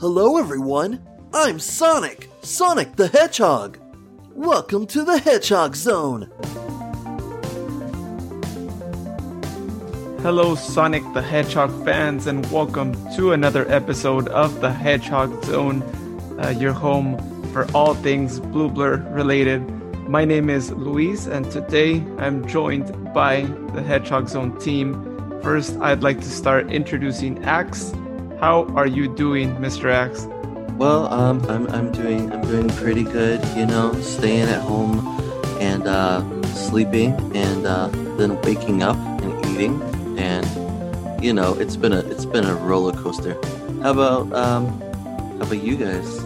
Hello, everyone. I'm Sonic, Sonic the Hedgehog. Welcome to the Hedgehog Zone. Hello, Sonic the Hedgehog fans, and welcome to another episode of the Hedgehog Zone, uh, your home for all things Blue Blur related. My name is Luis, and today I'm joined by the Hedgehog Zone team. First, I'd like to start introducing Axe. How are you doing, Mr. Axe? Well, um, I'm, I'm doing I'm doing pretty good. You know, staying at home and uh, sleeping, and uh, then waking up and eating, and you know, it's been a it's been a roller coaster. How about um, how about you guys?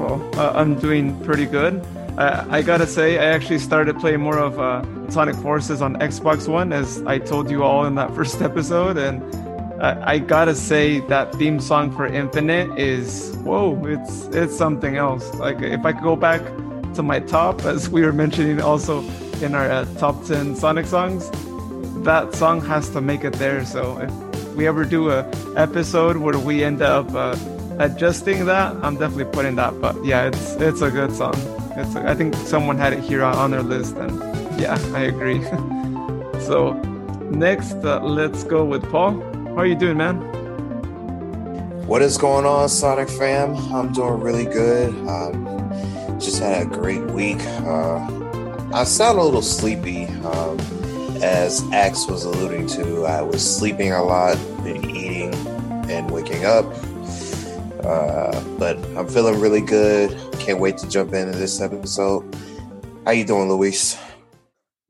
Well, uh, I'm doing pretty good. I gotta say, I actually started playing more of uh, Sonic Forces on Xbox One, as I told you all in that first episode, and I, I gotta say that theme song for Infinite is whoa, it's it's something else. Like if I could go back to my top, as we were mentioning also in our uh, top ten Sonic songs, that song has to make it there. So if we ever do a episode where we end up uh, adjusting that, I'm definitely putting that. But yeah, it's it's a good song. It's a, I think someone had it here on, their list, and yeah, I agree. so next, uh, let's go with Paul. How are you doing, man? What is going on, Sonic fam? I'm doing really good. Um, just had a great week. Uh, I sound a little sleepy. Um, as Axe was alluding to, I was sleeping a lot, been eating and waking up. Uh, but I'm feeling really good. Can't wait to jump into this episode. How you doing, Luis?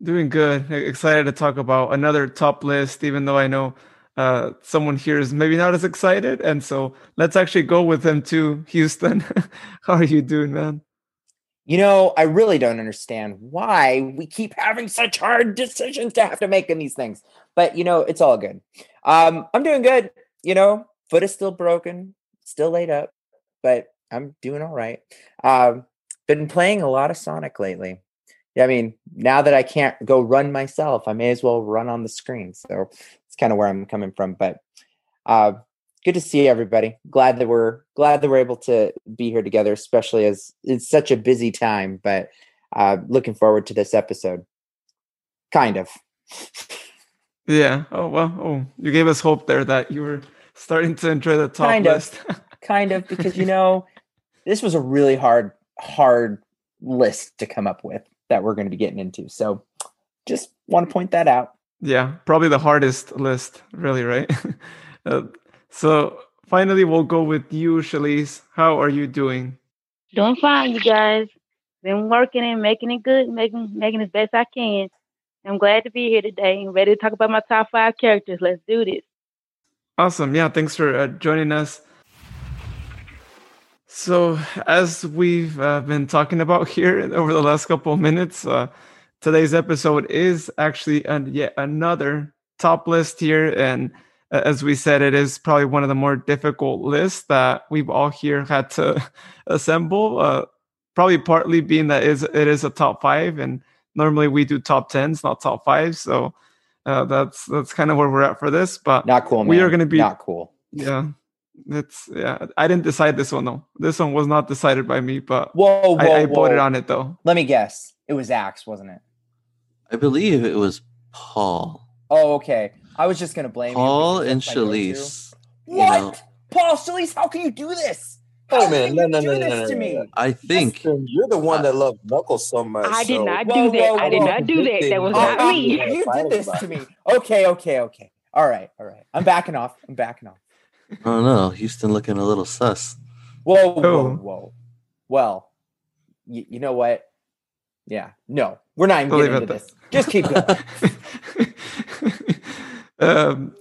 Doing good. Excited to talk about another top list, even though I know uh, someone here is maybe not as excited. And so let's actually go with him to Houston. How are you doing, man? You know, I really don't understand why we keep having such hard decisions to have to make in these things. But you know, it's all good. Um, I'm doing good. You know, foot is still broken, still laid up, but I'm doing all right. Um, been playing a lot of Sonic lately. I mean, now that I can't go run myself, I may as well run on the screen. So kind of where I'm coming from. But uh, good to see everybody. Glad that we're glad that we're able to be here together, especially as it's such a busy time. But uh, looking forward to this episode. Kind of. Yeah. Oh well. Oh, you gave us hope there that you were starting to enjoy the top kind list. of, kind of, because you know, this was a really hard, hard list to come up with that we're going to be getting into. So, just want to point that out. Yeah, probably the hardest list, really, right? uh, so finally, we'll go with you, Shalise. How are you doing? Doing fine, you guys. Been working and making it good, making making as best I can. I'm glad to be here today and ready to talk about my top five characters. Let's do this. Awesome. Yeah, thanks for uh, joining us. So, as we've uh, been talking about here over the last couple of minutes, uh, today's episode is actually an, yet another top list here. And uh, as we said, it is probably one of the more difficult lists that we've all here had to assemble. Uh, probably partly being that is it is a top five, and normally we do top tens, not top fives. So uh, that's that's kind of where we're at for this. But Not cool, man. we are going to be not cool. yeah. It's yeah. I didn't decide this one though. This one was not decided by me, but Whoa, whoa, I, I whoa. voted on it though. Let me guess. It was Axe, wasn't it? I believe it was Paul, Oh, okay. I was just gonna blame Paul you. and because that's my go-to. Shalise. you What? know. Paul Shalise, how can you do this? Wait a How minute. can No, you no, no, no, no, no, no. I think Justin, you're the one that loves Knuckles so much. I did so- not Whoa, do that. whoa, I did whoa. not do that. That was not Oh, me. You did this to me. Okay, okay, okay. All right, all right. I'm backing off. I'm backing off. I don't know. Houston looking a little sus. Whoa, whoa, whoa. Well, y- you know what? Yeah, no, we're not even We'll getting into this. Just keep going. um,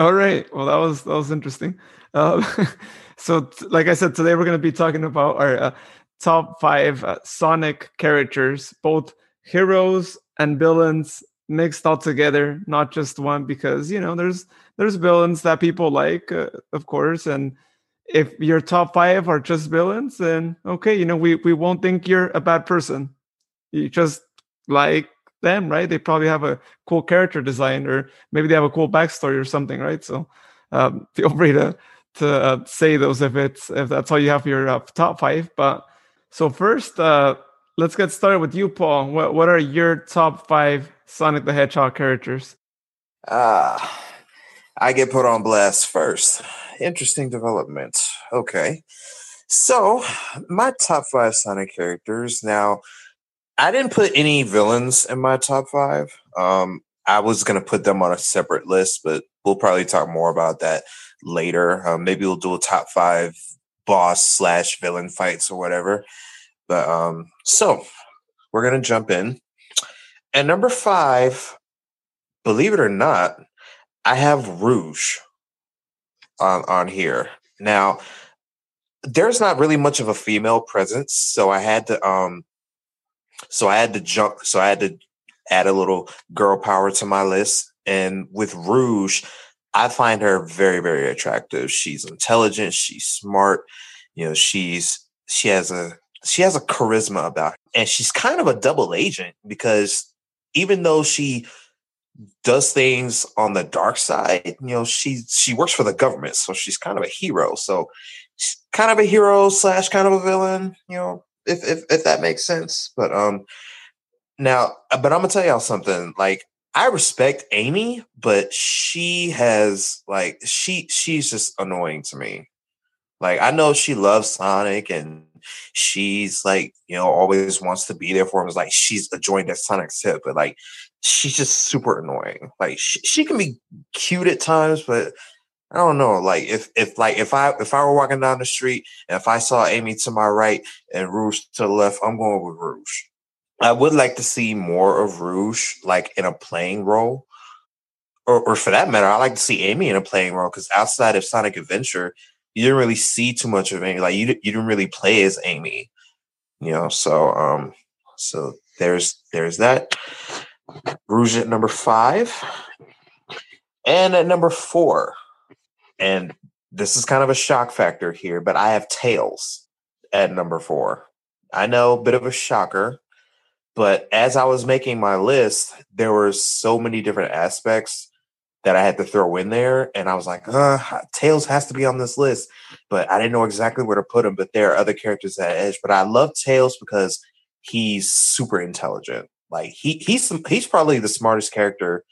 all right. Well, that was that was interesting. Um, so, t- like I said, today we're going to be talking about our uh, top five uh, Sonic characters, both heroes and villains mixed all together, not just one. Because you know, there's there's villains that people like, uh, of course, and if your top five are just villains, then okay, you know, we we won't think you're a bad person. You just like them, right? They probably have a cool character design, or maybe they have a cool backstory or something, right? So um, feel free to to uh, say those if it's if that's all you have your uh, top five. But so first, uh, let's get started with you, Paul. What what are your top five Sonic the Hedgehog characters? Ah, I get put on blast first. Interesting development. Okay. So, my top five Sonic characters. Now, I didn't put any villains in my top five. Um, I was going to put them on a separate list, but we'll probably talk more about that later. Um, maybe we'll do a top five boss slash villain fights or whatever. But um, so we're going to jump in. And number five, believe it or not, I have Rouge on on here. Now, there's not really much of a female presence, so I had to um so I had to jump so I had to add a little girl power to my list. And with Rouge, I find her very, very attractive. She's intelligent, she's smart, you know, she's she has a she has a charisma about her. And she's kind of a double agent because even though she does things on the dark side. You know, she she works for the government, so she's kind of a hero. So she's kind of a hero slash kind of a villain. You know, if if if that makes sense. But um, now, uh, but I'm gonna tell y'all something. Like, I respect Amy, but she has like she she's just annoying to me. Like, I know she loves Sonic and she's like, you know, always wants to be there for him. It's like she's a joint at Sonic's hip, but like she's just super annoying. Like she, she can be cute at times, but I don't know. Like if if like if I if I were walking down the street and if I saw Amy to my right and Rouge to the left, I'm going with Rouge. I would like to see more of Rouge like in a playing role. Or, or for that matter, I like to see Amy in a playing role because outside of Sonic Adventure, you didn't really see too much of Amy. Like you, you didn't really play as Amy, you know. So, um, so there's there's that. Rouge at number five. And at number four, and this is kind of a shock factor here, but I have Tails at number four. I know, bit of a shocker, but as I was making my list, there were so many different aspects that I had to throw in there. And I was like, uh, Tails has to be on this list, but I didn't know exactly where to put him. But there are other characters at Edge. But I love Tails because he's super intelligent. Like he he's he's probably the smartest character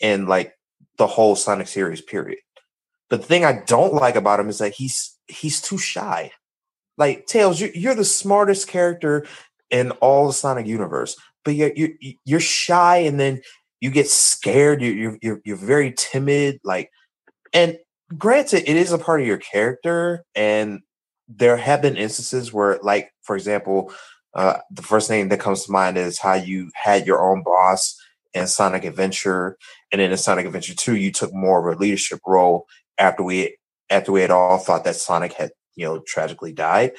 in like the whole Sonic series. Period. The thing I don't like about him is that he's he's too shy. Like Tails, you're, you're the smartest character in all the Sonic universe, but you're you're, you're shy, and then you get scared. You're you're you're very timid. Like, and granted, it is a part of your character, and there have been instances where, like, for example, uh, the first thing that comes to mind is how you had your own boss in Sonic Adventure, and then in Sonic Adventure Two, you took more of a leadership role after we after we had all thought that Sonic had you know tragically died.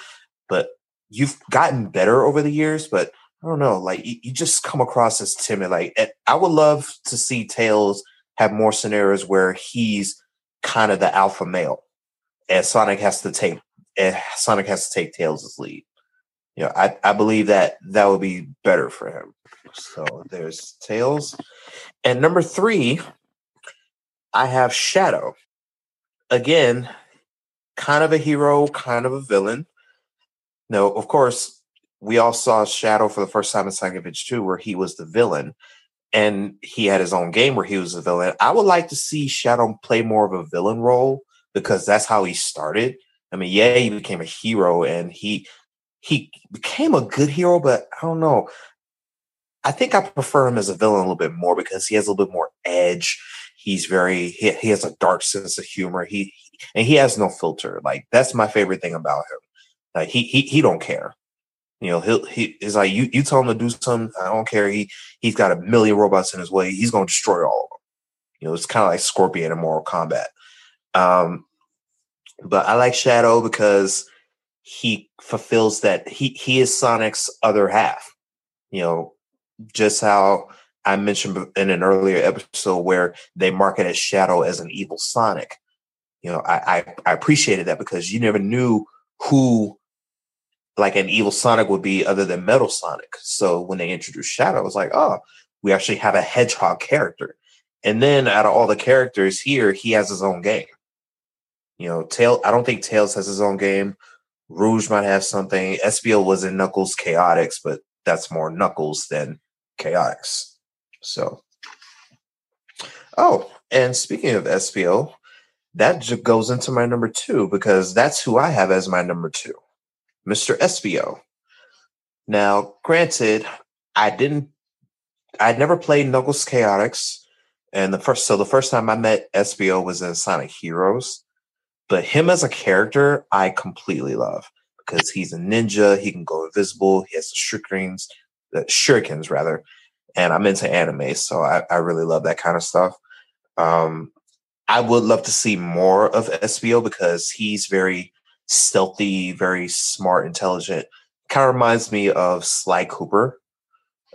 But you've gotten better over the years, but I don't know, like you, you just come across as timid. Like I would love to see Tails have more scenarios where he's kind of the alpha male, and Sonic has to take and Sonic has to take Tails' lead you know, I, I believe that that would be better for him. So there's Tails. And number three, I have Shadow. Again, kind of a hero, kind of a villain. No, of course, we all saw Shadow for the first time in Sonic 2, where he was the villain. And he had his own game where he was the villain. I would like to see Shadow play more of a villain role because that's how he started. I mean, yeah, he became a hero and he he became a good hero, but I don't know. I think I prefer him as a villain a little bit more because he has a little bit more edge. He's very he, he has a dark sense of humor. He and he has no filter. Like that's my favorite thing about him. Like he he he don't care. You know, he'll he is like you you tell him to do something, I don't care. He he's got a million robots in his way. He's gonna destroy all of them. You know, it's kind of like Scorpion in Mortal Kombat. Um, but I like Shadow because he fulfills that he he is Sonic's other half. You know, just how I mentioned in an earlier episode where they marketed Shadow as an evil Sonic. You know, I, I, I appreciated that because you never knew who like an evil Sonic would be other than Metal Sonic. So when they introduced Shadow, I was like, oh, we actually have a hedgehog character. And then out of all the characters here, he has his own game. You know, Tail. I don't think Tails has his own game. Rouge might have something. Espio was in Knuckles Chaotix, but that's more Knuckles than Chaotix. So, oh, and speaking of Espio, that goes into my number two because that's who I have as my number two, Mr. Espio. Now, granted, I didn't, I'd never played Knuckles Chaotix, and the first, so the first time I met Espio was in Sonic Heroes, but him as a character, I completely love because he's a ninja. He can go invisible. He has the shurikens, the shurikens rather, and I'm into anime, so I, I really love that kind of stuff. Um, I would love to see more of Espio because he's very stealthy, very smart, intelligent. Kind of reminds me of Sly Cooper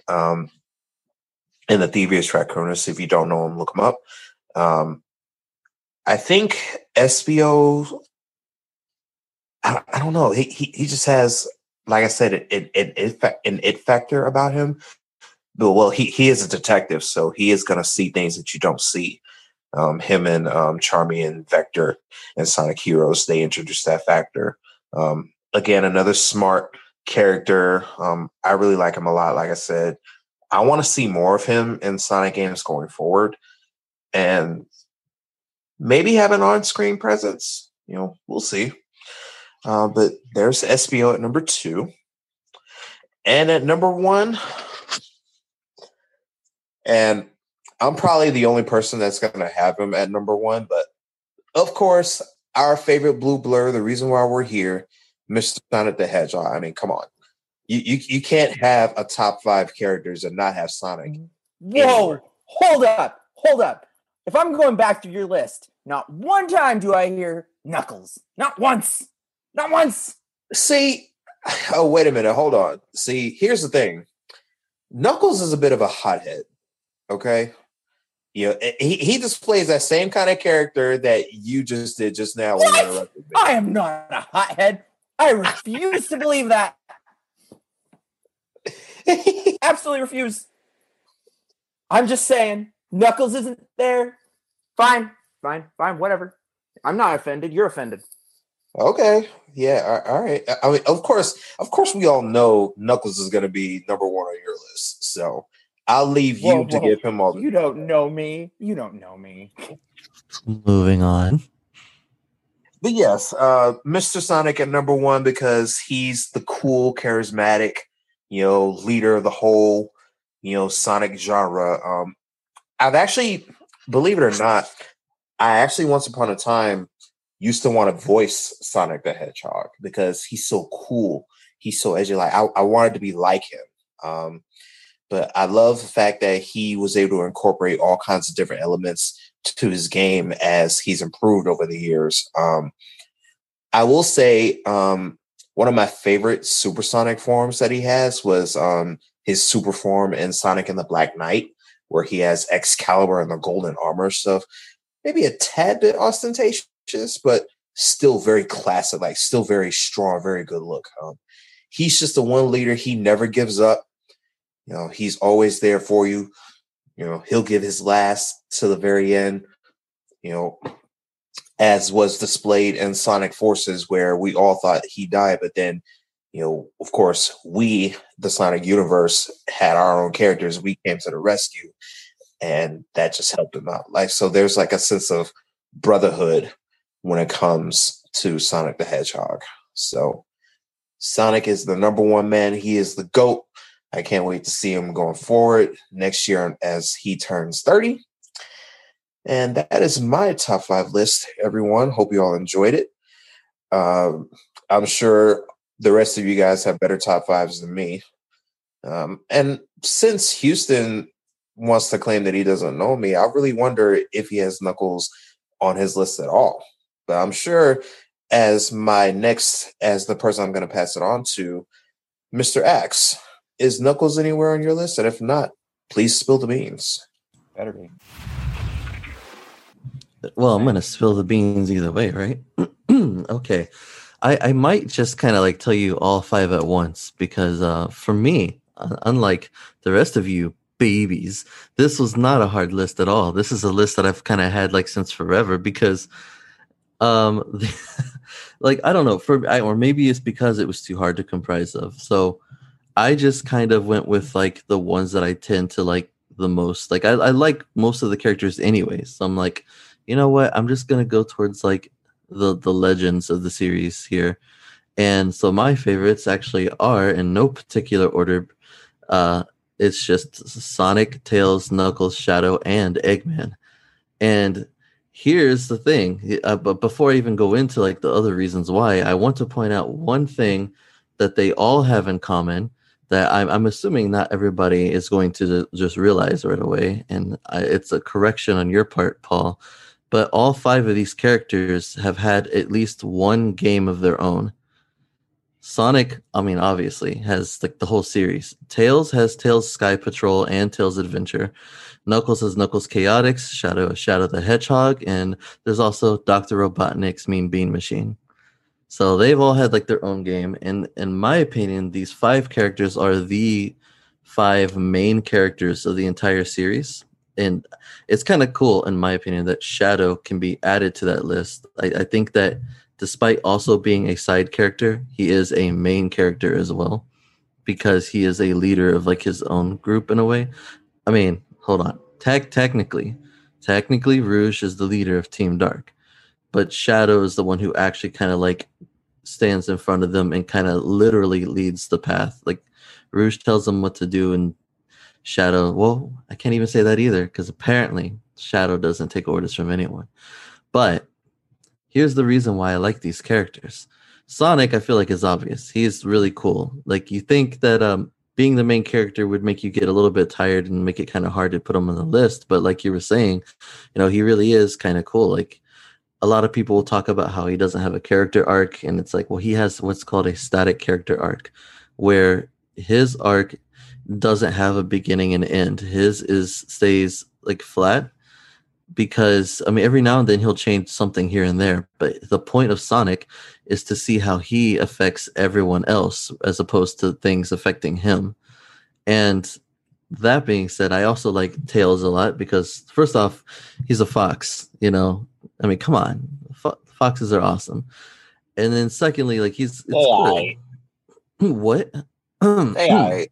um, in the Thievius Raccoonus. If you don't know him, look him up. Um, I think Espio, I, I don't know. He, he he just has, like I said, it it, it, an it factor about him. Well, he he is a detective, so he is going to see things that you don't see. Um, him and um, Charmy and Vector and Sonic Heroes, they introduced that factor. Um, again, another smart character. Um, I really like him a lot. Like I said, I want to see more of him in Sonic games going forward, and maybe have an on-screen presence. You know, we'll see. Uh, but there's Espio at number two, and at number one, and I'm probably the only person that's going to have him at number one. But of course, our favorite blue blur, the reason why we're here, Mr. Sonic the Hedgehog. I mean, come on. You, you, you can't have a top five characters and not have Sonic. Mm-hmm. Whoa! Anywhere. Hold up! Hold up! If I'm going back through your list, not one time do I hear Knuckles. Not once. Not once. See, oh, wait a minute. Hold on. See, here's the thing Knuckles is a bit of a hothead. Okay. You know, he, he displays that same kind of character that you just did just now What? I am not a hothead. I refuse to believe that. Absolutely refuse. I'm just saying, Knuckles isn't there. Fine, fine, fine, whatever. I'm not offended. You're offended. Okay. Yeah. All right. I mean, of course, of course, we all know Knuckles is going to be number one on your list. So I'll leave you Whoa, to whoa. give him all the. You don't know me. You don't know me. Moving on. But yes, uh, Mr. Sonic at number one because he's the cool, charismatic, you know, leader of the whole, you know, Sonic genre. Um, I've actually, believe it or not, I actually once upon a time used to want to voice Sonic the Hedgehog because he's so cool. He's so edgy. Like I, I wanted to be like him. Um, but I love the fact that he was able to incorporate all kinds of different elements to his game as he's improved over the years. Um, I will say um, one of my favorite supersonic forms that he has was um, his super form in Sonic and the Black Knight, where he has Excalibur and the golden armor stuff. Maybe a tad bit ostentatious, but still very classic, like still very strong, very good look. Um, he's just the one leader. He never gives up. You know, he's always there for you. You know, he'll give his last to the very end. You know, as was displayed in Sonic Forces, where we all thought he died, but then, you know, of course, we, the Sonic universe, had our own characters. We came to the rescue, and that just helped him out. Like, so there's like a sense of brotherhood when it comes to Sonic the Hedgehog. So, Sonic is the number one man. He is the GOAT. I can't wait to see him going forward next year as he turns 30. And that is my top five list, everyone. Hope you all enjoyed it. Um, I'm sure the rest of you guys have better top fives than me. Um, and since Houston wants to claim that he doesn't know me, I really wonder if he has Knuckles on his list at all. But I'm sure as my next, as the person I'm going to pass it on to, Mr. Axe, is Knuckles anywhere on your list? And if not, please spill the beans. Better be. Well, I'm gonna spill the beans either way, right? okay. I, I might just kind of like tell you all five at once because uh, for me, uh, unlike the rest of you babies, this was not a hard list at all. This is a list that I've kind of had like since forever because um, like I don't know for I, or maybe it's because it was too hard to comprise of. So I just kind of went with like the ones that I tend to like the most. Like I, I like most of the characters anyways. So I'm like, you know what? I'm just gonna go towards like the the legends of the series here. And so my favorites actually are in no particular order. Uh, it's just Sonic, Tails, Knuckles, Shadow, and Eggman. And here's the thing uh, but before i even go into like the other reasons why i want to point out one thing that they all have in common that i'm, I'm assuming not everybody is going to just realize right away and I, it's a correction on your part paul but all five of these characters have had at least one game of their own sonic i mean obviously has like the whole series tails has tails sky patrol and tails adventure Knuckles is Knuckles Chaotix, Shadow Shadow the Hedgehog, and there's also Dr. Robotnik's Mean Bean Machine. So they've all had like their own game. And in my opinion, these five characters are the five main characters of the entire series. And it's kind of cool, in my opinion, that Shadow can be added to that list. I, I think that despite also being a side character, he is a main character as well because he is a leader of like his own group in a way. I mean, hold on. Tech technically, technically Rouge is the leader of Team Dark, but Shadow is the one who actually kind of like stands in front of them and kind of literally leads the path. Like Rouge tells them what to do, and Shadow. Well, I can't even say that either because apparently Shadow doesn't take orders from anyone. But here's the reason why I like these characters. Sonic, I feel like is obvious. He's really cool. Like you think that um being the main character would make you get a little bit tired and make it kind of hard to put him on the list. But like you were saying, you know, he really is kind of cool. Like a lot of people will talk about how he doesn't have a character arc, and it's like, well, he has what's called a static character arc, where his arc doesn't have a beginning and end. His is stays like flat because I mean every now and then he'll change something here and there, but the point of Sonic is to see how he affects everyone else as opposed to things affecting him. And that being said, I also like Tails a lot because first off, he's a fox, you know. I mean, come on. Fo- foxes are awesome. And then secondly, like he's AI. what? AI.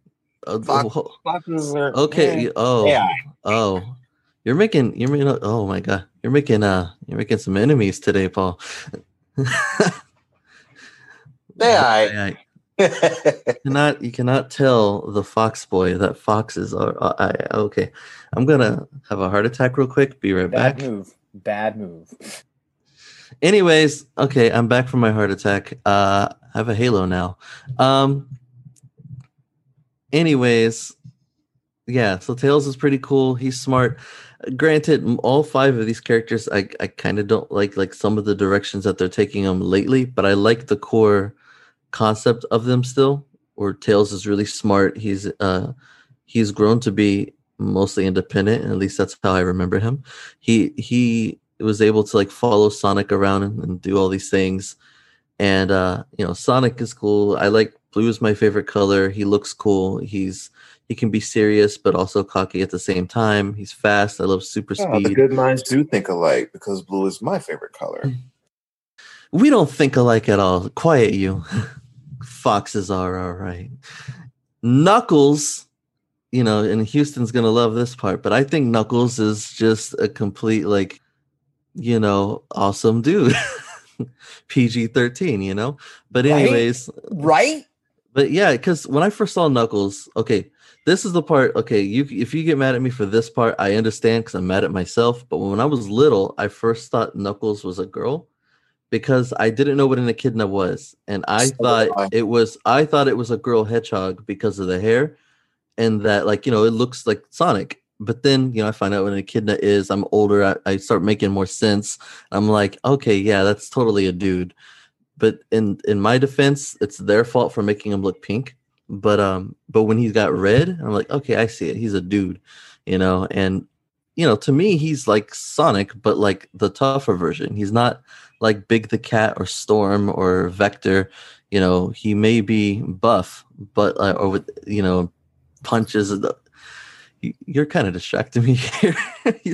Fox- oh, Foxes are okay. Oh. AI. Oh, you're making you're making oh my god, you're making uh you're making some enemies today, Paul. AI. I, cannot you cannot tell the fox boy that foxes are uh, okay. I'm gonna have a heart attack real quick. Be right back. move. Bad move. Anyways, okay, I'm back from my heart attack. Uh, I have a halo now. Um. Anyways, yeah. So Tails is pretty cool. He's smart. Granted, all five of these characters, I I kind of don't like like some of the directions that they're taking them lately, but I like the core concept of them still. Where Tails is really smart. He's uh he's grown to be mostly independent, at least that's how I remember him. He he was able to like follow Sonic around and, and do all these things. And uh, you know, Sonic is cool. I like blue is my favorite color. He looks cool. He's he can be serious but also cocky at the same time. He's fast. I love super Oh, the speed. good minds do think alike because blue is my favorite color. We don't think alike at all. Quiet you. Foxes are all right. Knuckles, you know, and Houston's gonna love this part, but I think Knuckles is just a complete like, you know, awesome dude. PG thirteen, you know. But anyways, Right? but yeah, because when I first saw Knuckles, okay, this is the part. Okay, you if you get mad at me for this part, I understand because I'm mad at myself. But when I was little, I first thought Knuckles was a girl because I didn't know what an echidna was, and I So thought I. it was I thought it was a girl hedgehog because of the hair, and that like you know it looks like Sonic. But then you know I find out what an echidna is. I'm older. I, I start making more sense. I'm like, okay, yeah, that's totally a dude but in in my defense, it's their fault for making him look pink. But um, but when he's got red, I'm like, okay, I see it. He's a dude, you know. And you know, to me, he's like Sonic, but like the tougher version. He's not like Big the Cat or Storm or Vector. You know, he may be buff, but uh, or with you know punches. the- you're kind of distracting me here.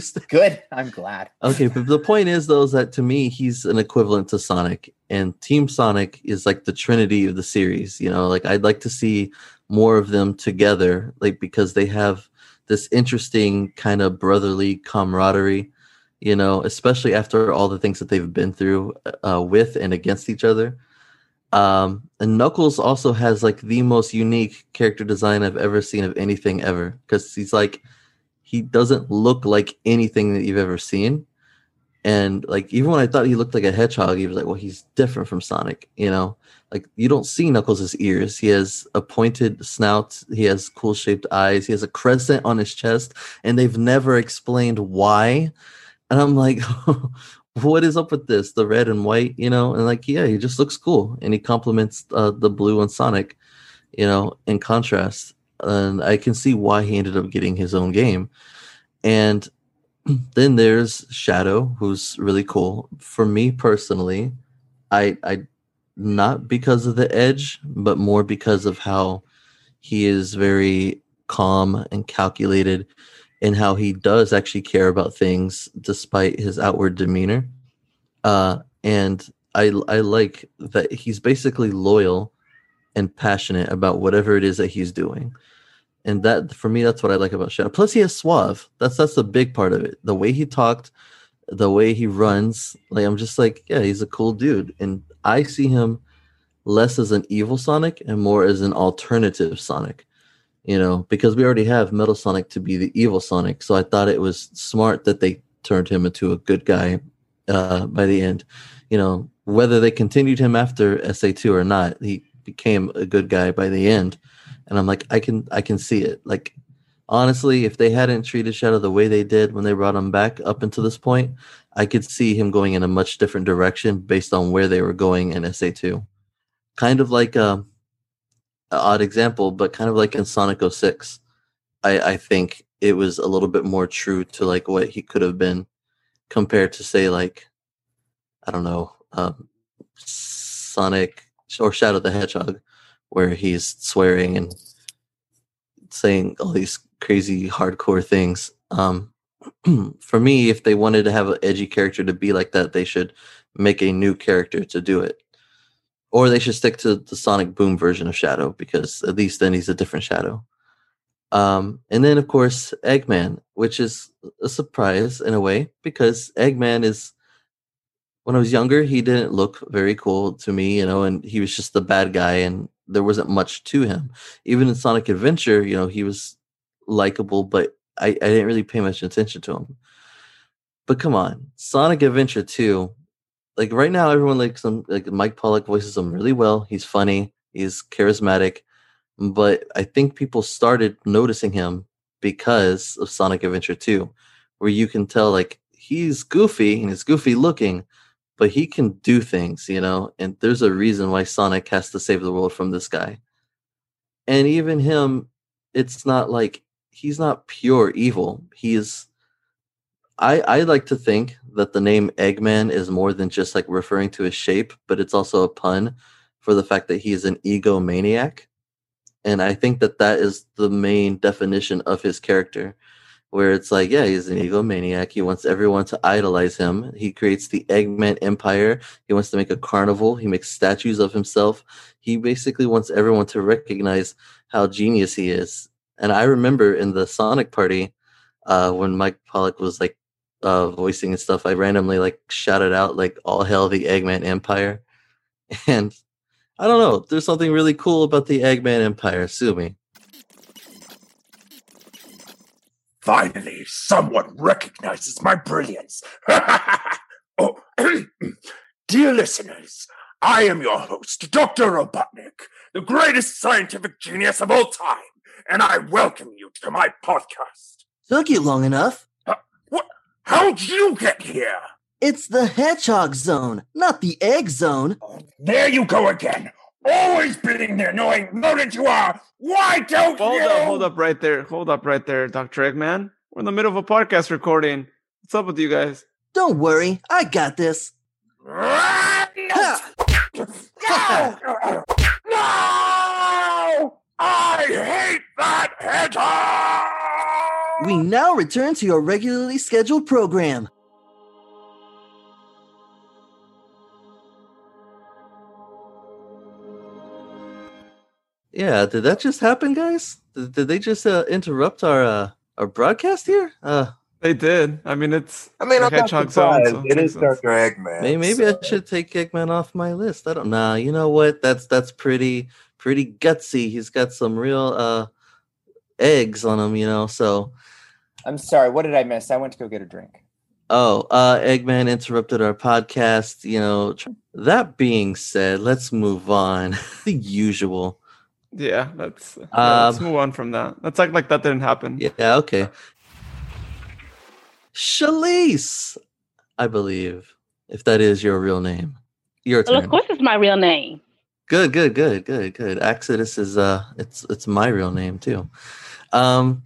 St- Good. I'm glad. okay, but the point is though is that to me he's an equivalent to Sonic, and Team Sonic is like the trinity of the series. You know, like I'd like to see more of them together, like because they have this interesting kind of brotherly camaraderie. You know, especially after all the things that they've been through uh, with and against each other. Um, and Knuckles also has like the most unique character design I've ever seen of anything ever because he's like he doesn't look like anything that you've ever seen. And like even when I thought he looked like a hedgehog, he was like, well, he's different from Sonic, you know. Like you don't see Knuckles' ears. He has a pointed snout, he has cool shaped eyes, he has a crescent on his chest, and they've never explained why. And I'm like, what is up with this? The red and white, you know? And like, yeah, he just looks cool, and he complements uh, the blue and Sonic, you know, in contrast. And I can see why he ended up getting his own game. And then there's Shadow, who's really cool. For me personally, I I not because of the edge, but more because of how he is very calm and calculated and how he does actually care about things despite his outward demeanor. Uh, and I I like that he's basically loyal and passionate about whatever it is that he's doing. And that for me, that's what I like about Shadow. Plus, he has suave. That's that's the big part of it. The way he talked, the way he runs. Like I'm just like, yeah, he's a cool dude. And I see him less as an evil Sonic and more as an alternative Sonic. You know, because we already have Metal Sonic to be the evil Sonic. So I thought it was smart that they turned him into a good guy uh, by the end. You know, whether they continued him after SA2 or not, he became a good guy by the end. And I'm like, I can I can see it. Like honestly, if they hadn't treated Shadow the way they did when they brought him back up until this point, I could see him going in a much different direction based on where they were going in SA2. Kind of like um, odd example, but kind of like in Sonic 06. I, I think it was a little bit more true to like what he could have been compared to say like I don't know, um, Sonic or Shadow the Hedgehog, where he's swearing and saying all these crazy hardcore things. Um, for me, if they wanted to have an edgy character to be like that, they should make a new character to do it. Or they should stick to the Sonic Boom version of Shadow because at least then he's a different Shadow. Um, and then, of course, Eggman, which is a surprise in a way because Eggman is, when I was younger, he didn't look very cool to me, you know, and he was just the bad guy and there wasn't much to him. Even in Sonic Adventure, you know, he was likable, but I, I didn't really pay much attention to him. But come on, Sonic Adventure 2, like right now, everyone likes him, like Mike Pollock voices him really well. He's funny, he's charismatic but I think people started noticing him because of Sonic Adventure 2, where you can tell like he's goofy and he's goofy looking, but he can do things, you know, and there's a reason why Sonic has to save the world from this guy. And even him, it's not like he's not pure evil. He's I I like to think that the name Eggman is more than just like referring to his shape, but it's also a pun for the fact that he is an egomaniac. And i think that that is the main definition of his character where it's like yeah he's an egomaniac. He wants everyone to idolize him. He creates the eggman empire. He wants to make a carnival. He makes statues of himself. He basically wants everyone to recognize how genius he is. And i remember in the sonic party uh, when mike pollock was like uh, voicing and stuff i randomly like shouted out like all hell the eggman empire and I don't know. There's something really cool about the Eggman Empire. Sue me. Finally, someone recognizes my brilliance. oh, dear listeners, I am your host, Dr. Robotnik, the greatest scientific genius of all time, and I welcome you to my podcast. Took you long enough. What? How'd you get here? It's the hedgehog zone, not the egg zone. Oh, there you go again. Always being the annoying rodent you are. Why don't Hold you? up, hold up right there. Hold up right there, Dr. Eggman. We're in the middle of a podcast recording. What's up with you guys? Don't worry, I got this. No! No! No! I hate that hedgehog! We now return to your regularly scheduled program. Yeah, did that just happen, guys? Did, did they just uh, interrupt our uh, our broadcast here? Uh, They did. I mean, it's I mean, the I'm not Hedgehog Zone, so It makes is sense. Dr. Eggman. maybe, maybe I should take Eggman off my list. I don't know. You know what? That's that's pretty pretty gutsy. He's got some real uh eggs on them, you know. So I'm sorry. What did I miss? I went to go get a drink. Oh, uh, Eggman interrupted our podcast. You know, that being said, let's move on. the usual. Yeah, that's. yeah, let's Um, move on from that. Let's act like that didn't happen. Yeah, okay. Shalise, I believe, if that is your real name. Your Well, turn. of course, it's my real name. Good, good, good, good, good. Exodus is uh it's it's my real name too. Um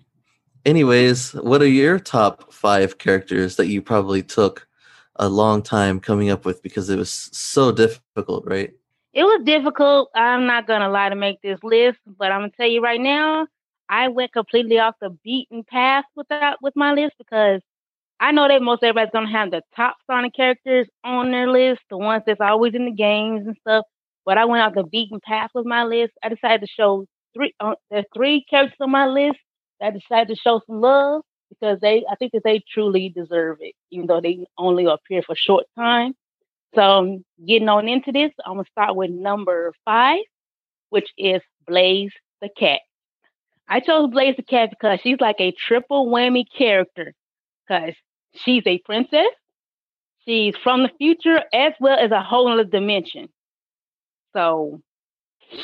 anyways, what are your top five characters that you probably took a long time coming up with because it was so difficult, right? It was difficult. I'm not gonna lie to make this list, but I'm gonna tell you right now, I went completely off the beaten path with that with my list because I know that most everybody's gonna have the top Sonic characters on their list, the ones that's always in the games and stuff. But I went off the beaten path with my list. I decided to show three. Uh, three characters on my list that decided to show some love because they, I think that they truly deserve it, even though they only appear for a short time. So um, getting on into this, I'm gonna start with number five, which is Blaze the cat. I chose Blaze the cat because she's like a triple whammy character. Because she's a princess, she's from the future, as well as a whole other dimension. So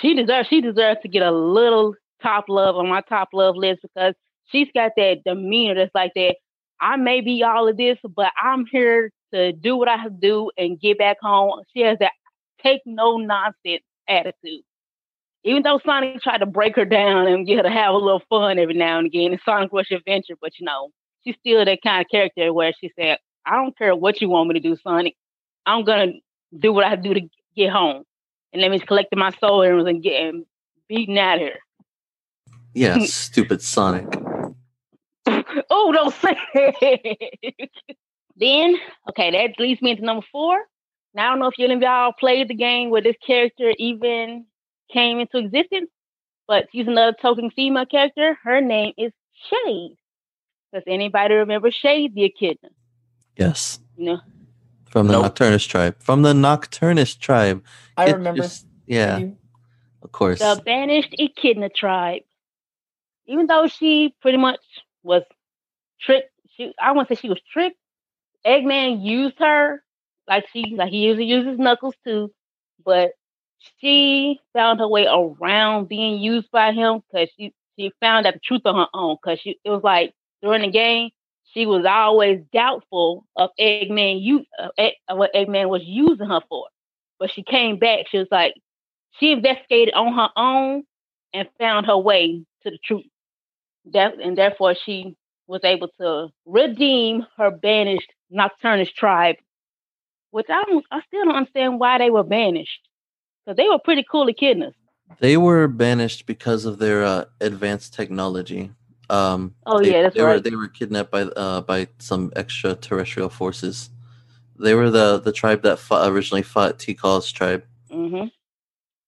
she deserves she deserves to get a little top love on my top love list because she's got that demeanor that's like that. I may be all of this, but I'm here to do what I have to do and get back home. She has that take no nonsense attitude. Even though Sonic tried to break her down and get her to have a little fun every now and again in Sonic Rush Adventure, but you know, she's still that kind of character where she said, I don't care what you want me to do, Sonic. I'm gonna do what I have to do to get home. And let me collecting my soul and get and beating out here. Yeah, stupid Sonic. oh, don't say it. then, okay, that leads me into number four. Now, I don't know if any of y'all played the game where this character even came into existence, but she's another token female character. Her name is Shade. Does anybody remember Shade the Echidna? Yes. You know, From the Nope. Nocturnus tribe. From the Nocturnus tribe. I It remember. just- yeah, You- of course. the banished Echidna tribe. Even though she pretty much was tricked, she I won't say she was tricked. Eggman used her like she like he usually uses Knuckles too, but she found her way around being used by him because she she found out the truth on her own. Because she it was like during the game she was always doubtful of Eggman use of, Egg- what Eggman was using her for, but she came back. She was like she investigated on her own and found her way to the truth. That and therefore she was able to redeem her banished Nocturnus tribe. Which I don't, I still don't understand why they were banished. Because they were pretty cool echidnas. They were banished because of their uh, advanced technology. Um, Oh, they, yeah, that's they Were, they were kidnapped by uh, by some extraterrestrial forces. They were the the tribe that fought, originally fought Tikal's tribe. hmm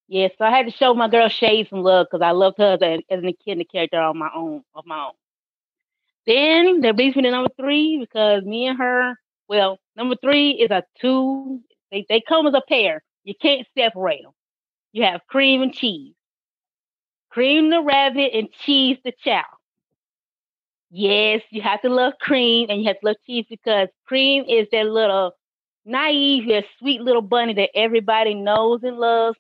Yeah, so I had to show my girl Shade some love because I loved her as, a, as an echidna character on my own, of my own. Then that brings me to number three because me and her, well, number three is a two. They they come as a pair. You can't separate them. You have cream and cheese. Cream the rabbit and cheese the Chao. Yes, you have to love cream and you have to love cheese because cream is that little naive, that sweet little bunny that everybody knows and loves.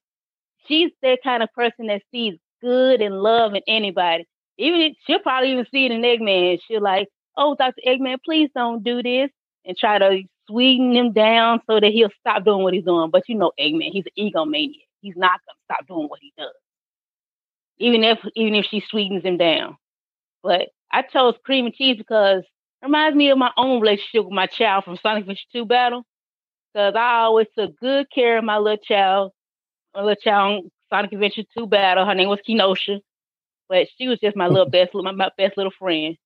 She's that kind of person that sees good and love in anybody. Even she'll probably even see it in Eggman. She'll like, oh, Dr. Eggman, please don't do this, and try to sweeten him down so that he'll stop doing what he's doing. But you know, Eggman, he's an egomaniac. He's not gonna stop doing what he does, even if even if she sweetens him down. But I chose cream and cheese because it reminds me of my own relationship with my Chao from Sonic Adventure 2 battle. Because I always took good care of my little Chao, my little Chao on Sonic Adventure 2 battle. Her name was Kenosha. But she was just my little best, my, my best little friend.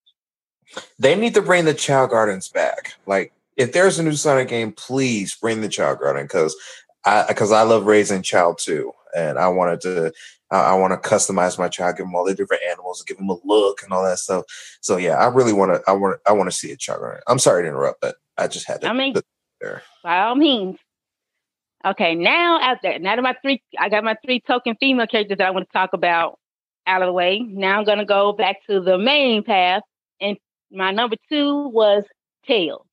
They need to bring the Chao Gardens back. Like, if there's a new Sonic game, please bring the Chao Garden because I because I love raising Chao too, and I wanted to. I, I want to customize my Chao, give them all the different animals, give them a look and all that stuff. So yeah, I really want to. I want. I want to see a Garden. I'm sorry to interrupt, but I just had to. I mean, there. by all means. Okay, now out there, now that my three, I got my three token female characters that I want to talk about out of the way. Now I'm gonna go back to the main path, and my number two was Tails.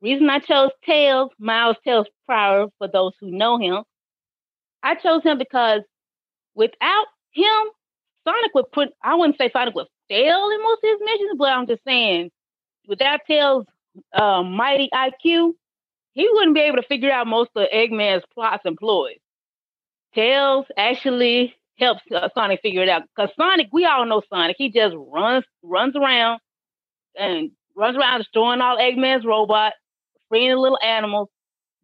Reason I chose Tails, Miles Tails Prower, for those who know him, I chose him because without him, Sonic would put. I wouldn't say Sonic would fail in most of his missions, but I'm just saying, without Tails' uh, mighty IQ, he wouldn't be able to figure out most of Eggman's plots and ploys. Tails actually helps uh, Sonic figure it out because Sonic, we all know Sonic. He just runs runs around and runs around destroying all Eggman's robots, freeing the little animals.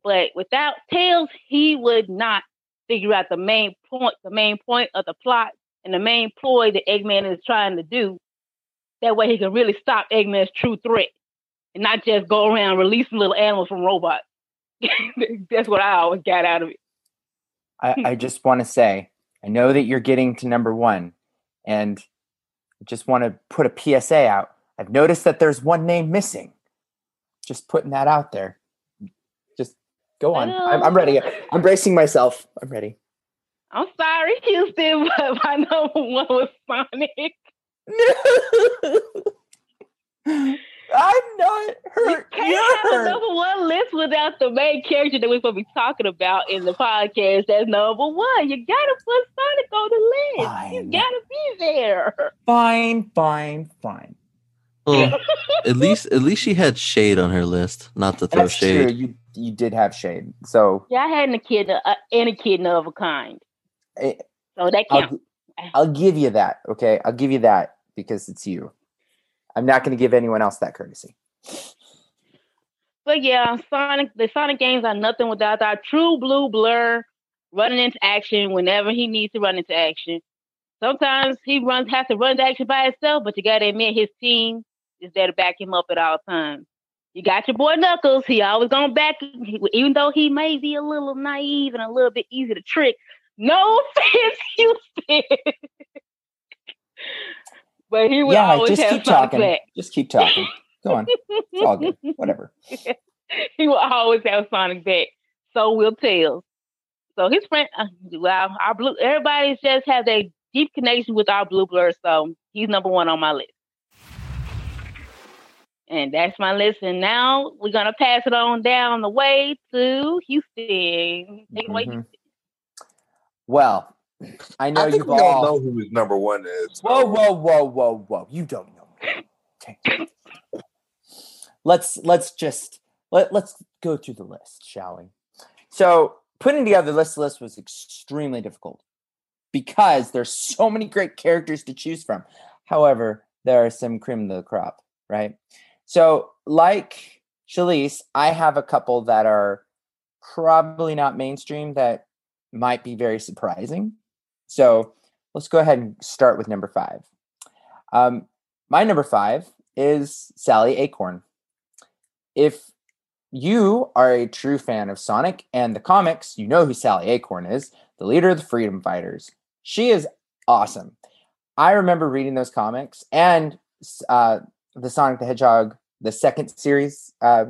But without Tails, he would not figure out the main point, the main point of the plot and the main ploy that Eggman is trying to do. That way he can really stop Eggman's true threat and not just go around releasing little animals from robots. That's what I always got out of it. I, I just want to say, I know that you're getting to number one, and I just want to put a PSA out. I've noticed that there's one name missing. Just putting that out there. Go on. I'm, I'm ready. I'm bracing myself. I'm ready. I'm sorry, Houston, but my number one was Sonic. I'm not hurt. You Can't You're have a number one list without the main character that we're supposed to be talking about in the podcast. That's number one. You gotta put Sonic on the list. Fine. gotta be there. Fine, fine, fine. Well, at least at least she had shade on her list. Not to throw That's shade. true. You you did have shade. So Yeah, I had an echidna, uh, and echidna of a kind. eh, So that I'll, counts. I'll give you that. Okay, I'll give you that because it's you. I'm not going to give anyone else that courtesy. But yeah, Sonic, the Sonic games are nothing without our true blue blur running into action whenever he needs to run into action. Sometimes he runs has to run into action by himself, but you gotta admit his team is there to back him up at all times. You got your boy Knuckles, he always gonna back even though he may be a little naive and a little bit easy to trick. No offense, Houston. but he will yeah, always just have keep Sonic talking. back. Just keep talking. Go on. It's all good. Whatever. he will always have Sonic back. So will Tails. So his friend, uh, well, our blue, everybody's just has a deep connection with our blue blur. So he's number one on my list. And that's my list. And now we're gonna pass it on down the way to Houston. Take it away, Mhm. Houston. Well, I know I you've we all all. know who his number one is. Whoa, whoa, whoa, whoa, whoa! You don't know. Okay. Let's let's just let let's go through the list, shall we? So putting together this list was extremely difficult because there's so many great characters to choose from. However, there are some cream of the crop, right? So, like Shalise, I have a couple that are probably not mainstream that might be very surprising. So let's go ahead and start with number five. Um, my number five is Sally Acorn. If you are a true fan of Sonic and the comics, you know who Sally Acorn is, the leader of the Freedom Fighters. She is awesome. I remember reading those comics and uh, the Sonic the Hedgehog, the second series uh,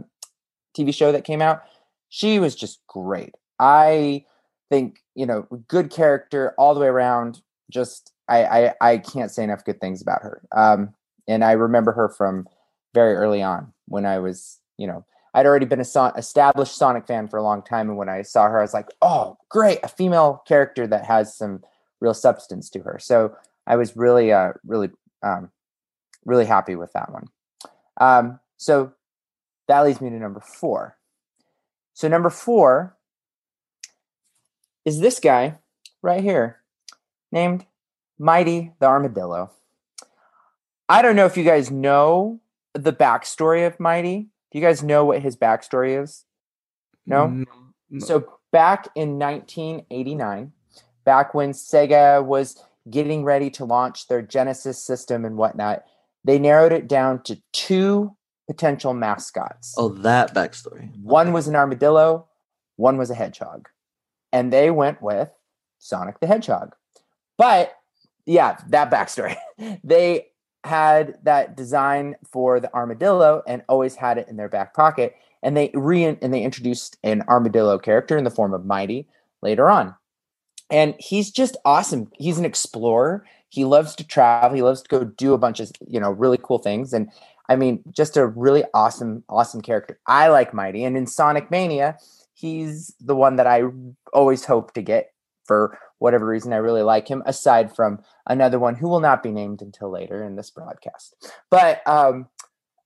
TV show that came out. She was just great. I think you know, good character all the way around. Just I I, I can't say enough good things about her. Um, and I remember her from very early on when I was, you know, I'd already been a son- established Sonic fan for a long time, and when I saw her, I was like, oh, great, a female character that has some real substance to her. So I was really, uh, really, um, really happy with that one. Um, so that leads me to number four. So number four is this guy right here named Mighty the Armadillo. I don't know if you guys know the backstory of Mighty. Do you guys know what his backstory is? No? Mm, no. So back in 1989, back when Sega was getting ready to launch their Genesis system and whatnot, they narrowed it down to two potential mascots. Oh, that backstory. One was an armadillo, one was a hedgehog. And they went with Sonic the Hedgehog. But yeah, that backstory. they had that design for the armadillo and always had it in their back pocket. And they re and they introduced an armadillo character in the form of Mighty later on. And he's just awesome. He's an explorer. He loves to travel. He loves to go do a bunch of, you know, really cool things. And I mean, just a really awesome, awesome character. I like Mighty. And in Sonic Mania, he's the one that I always hope to get for whatever reason. I really like him, aside from another one who will not be named until later in this broadcast. But um,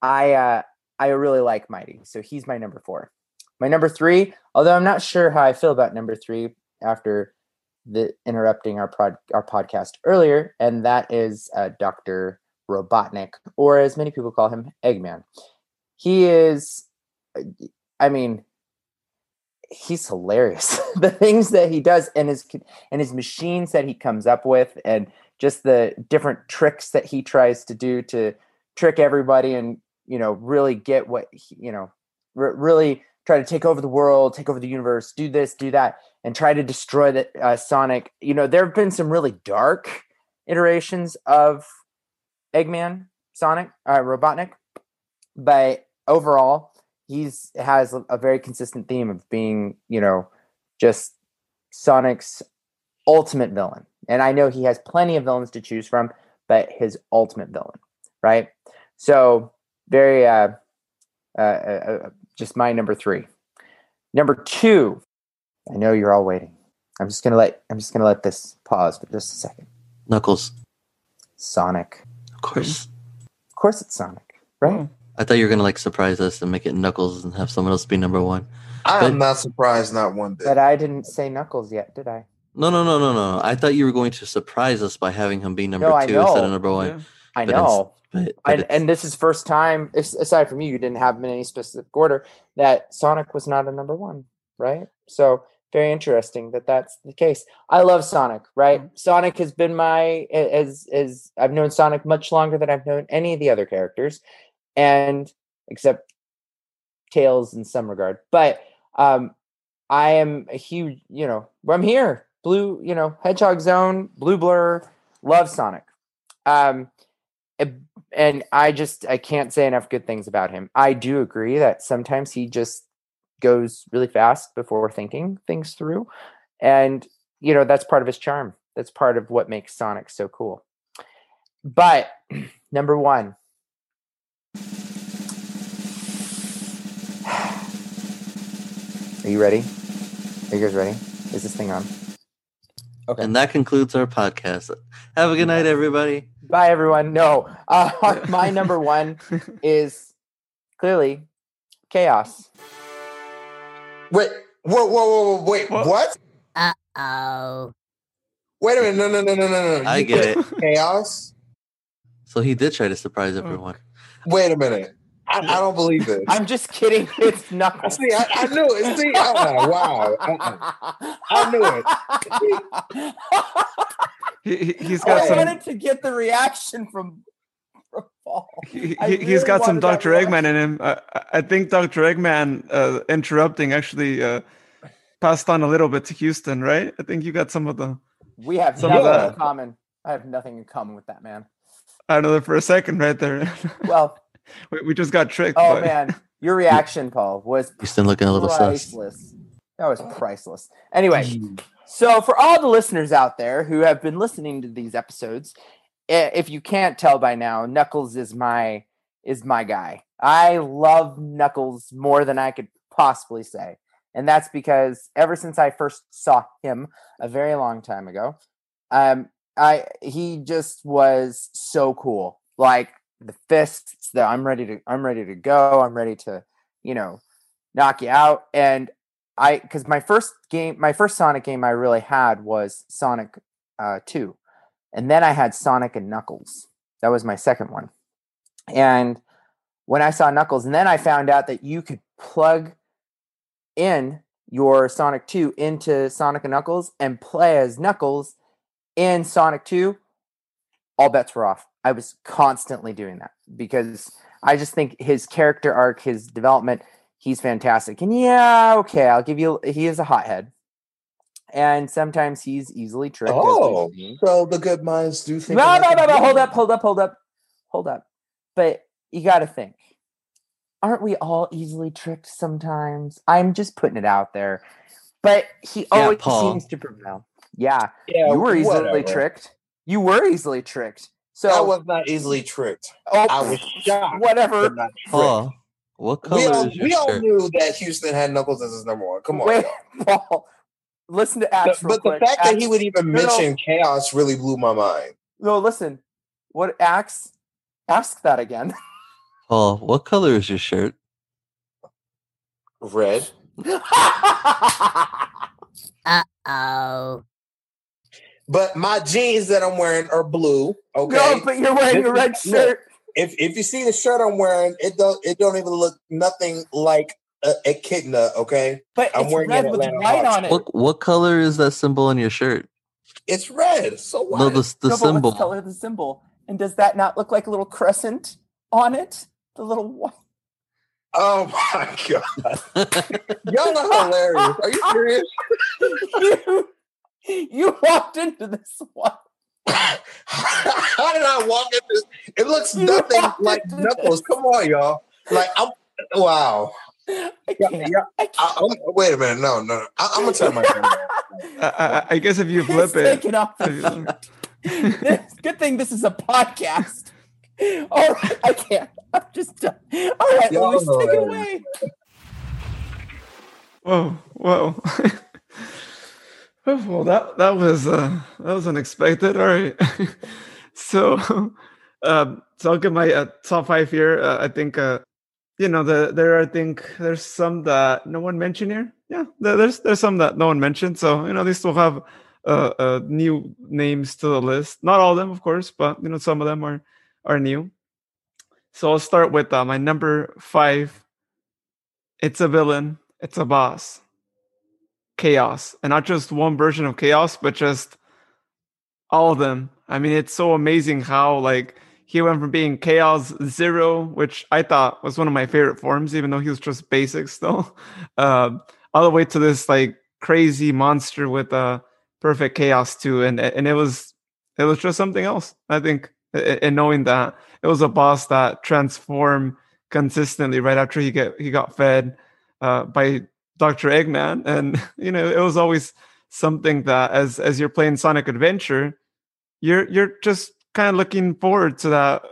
I uh, I really like Mighty, so he's my number four. My number three, although I'm not sure how I feel about number three after the interrupting our prod, our podcast earlier, and that is uh, Doctor Robotnik, or as many people call him, Eggman. He is, uh, I mean, he's hilarious. the things that he does and his and his machines that he comes up with, and just the different tricks that he tries to do to trick everybody, and you know, really get what he, you know, r- really try to take over the world, take over the universe, do this, do that, and try to destroy the uh, Sonic. You know, there have been some really dark iterations of Eggman, Sonic, uh, Robotnik, but overall, he's has a very consistent theme of being, you know, just Sonic's ultimate villain. And I know he has plenty of villains to choose from, but his ultimate villain, right? So very, uh, uh, uh, uh just my number three. Number two, I know you're all waiting. I'm just gonna let I'm just gonna let this pause for just a second. Knuckles. Sonic. Of course. Of course it's Sonic, right? Oh. I thought you were gonna like surprise us and make it Knuckles and have someone else be number one. I But- am not surprised, not one bit. But I didn't say Knuckles yet, did I? No, no, no, no, no. I thought you were going to surprise us by having him be number No, two instead of number one. Yeah. I But know. But, but and, and this is first time aside from you you didn't have them in any specific order that sonic was not a number one right? So very interesting that that's the case. I love sonic right? Mm. sonic has been my as as i've known sonic much longer than i've known any of the other characters and except tails in some regard. But um i am a huge you know i'm here. Blue you know hedgehog zone blue blur love sonic. Um and I just I can't say enough good things about him. I do agree that sometimes he just goes really fast before thinking things through. And you know, that's part of his charm. That's part of what makes Sonic so cool. But number 1 Are you ready? Are you guys ready? Is this thing on? Okay. and that concludes our podcast. Have a good night, everybody. Bye, everyone. No, uh, my number one is clearly chaos. Wait, whoa, whoa, whoa, whoa, wait, What? what? Uh oh. Wait a minute, no, no, no, no, no, no. I get it. Chaos? So he did try to surprise Oh. everyone. Wait a minute. I, I don't believe this. I'm just kidding. It's Knuckles. See, I, I knew it. See, uh, wow. Uh-uh. I knew it. He, he- he's got I some. wanted to get the reaction from, from Paul. He, I he, has really got some Dr. Eggman in him. I, I- I think Dr. Eggman uh, interrupting actually uh, passed on a little bit to Houston, right? I think you got some of the. We have Some of nothing that. in common. I have nothing in common with that man. I don't know for a second right there. Well, we, we just got tricked. oh but- man, your reaction, Paul, was Houston looking a little sus. priceless. That was priceless. Anyway, so for all the listeners out there who have been listening to these episodes, if you can't tell by now, Knuckles is my is my guy. I love Knuckles more than I could possibly say. And that's because ever since I first saw him a very long time ago, um I he just was so cool. Like the fists that I'm ready to I'm ready to go. I'm ready to, you know, knock you out and I because my first game, my first Sonic game I really had was Sonic uh, Two, and then I had Sonic and Knuckles. That was my second one. And when I saw Knuckles, and then I found out that you could plug in your Sonic Two into Sonic and Knuckles and play as Knuckles in Sonic Two. All bets were off. I was constantly doing that because I just think his character arc, his development, he's fantastic. And yeah, okay, I'll give you. He is a hothead, and sometimes he's easily tricked. Oh, so the good minds do think. No, alike no, no, no. Hold up, hold up, hold up, hold up. But you got to think. Aren't we all easily tricked sometimes? I'm just putting it out there. But he Yeah, always Paul. seems to prevail. Yeah, Yeah, you were easily whatever. tricked. You were easily tricked. So I was not easily tricked. oh, I was shocked. whatever. but not tricked. Paul, what color We all, is your we all knew that Houston had Knuckles as his number one. Come on, Wait. Paul. Listen to But, Axe. real but the quick. fact that he would even No, no. mention chaos really blew my mind. no, listen. What Axe? Ask that again. Paul, what color is your shirt? Red. Uh oh. But my jeans that I'm wearing are blue. Okay. No, but you're wearing a red shirt. if if you see the shirt I'm wearing, it don't it don't even look nothing like a echidna. Okay. But I'm it's wearing red with Atlanta white Hawks on it. What what color is that symbol on your shirt? It's red. So what? No, the the no, symbol. what's the color of the symbol? And does that not look like a little crescent on it? The little white. oh my god. Y'all are hilarious. Are you serious? you, you walked into this one. How did I walk in this? It looks You nothing like Knuckles. this. Come on, y'all. Like I'm. Wow. I Yeah, can't. yeah. I I, can't. I'm, wait a minute. No, no. no. I, I'm gonna turn my camera. I, I, I guess if you He's flip it, off the if- This- Good thing this is a podcast. All right, I can't. I'm just done. All right, Y'all Luis, take it away. Whoa, whoa. Well, that that was uh, that was unexpected. All right, so um, so I'll give my uh, top five here. Uh, I think uh, you know the there. I think there's some that no one mentioned here. Yeah, there, there's there's some that no one mentioned. So you know they still have uh, uh, new names to the list. Not all of them, of course, but you know some of them are are new. So I'll start with my number five. It's a villain. It's a boss chaos and not just one version of chaos but just all of them. I mean it's so amazing how like he went from being chaos zero which i thought was one of my favorite forms even though he was just basic still um all the way to this like crazy monster with uh perfect chaos too and and it was it was just something else i think and knowing that it was a boss that transformed consistently right after he get he got fed uh by Dr. Eggman. And you know, it was always something that as as you're playing Sonic Adventure, you're you're just kind of looking forward to that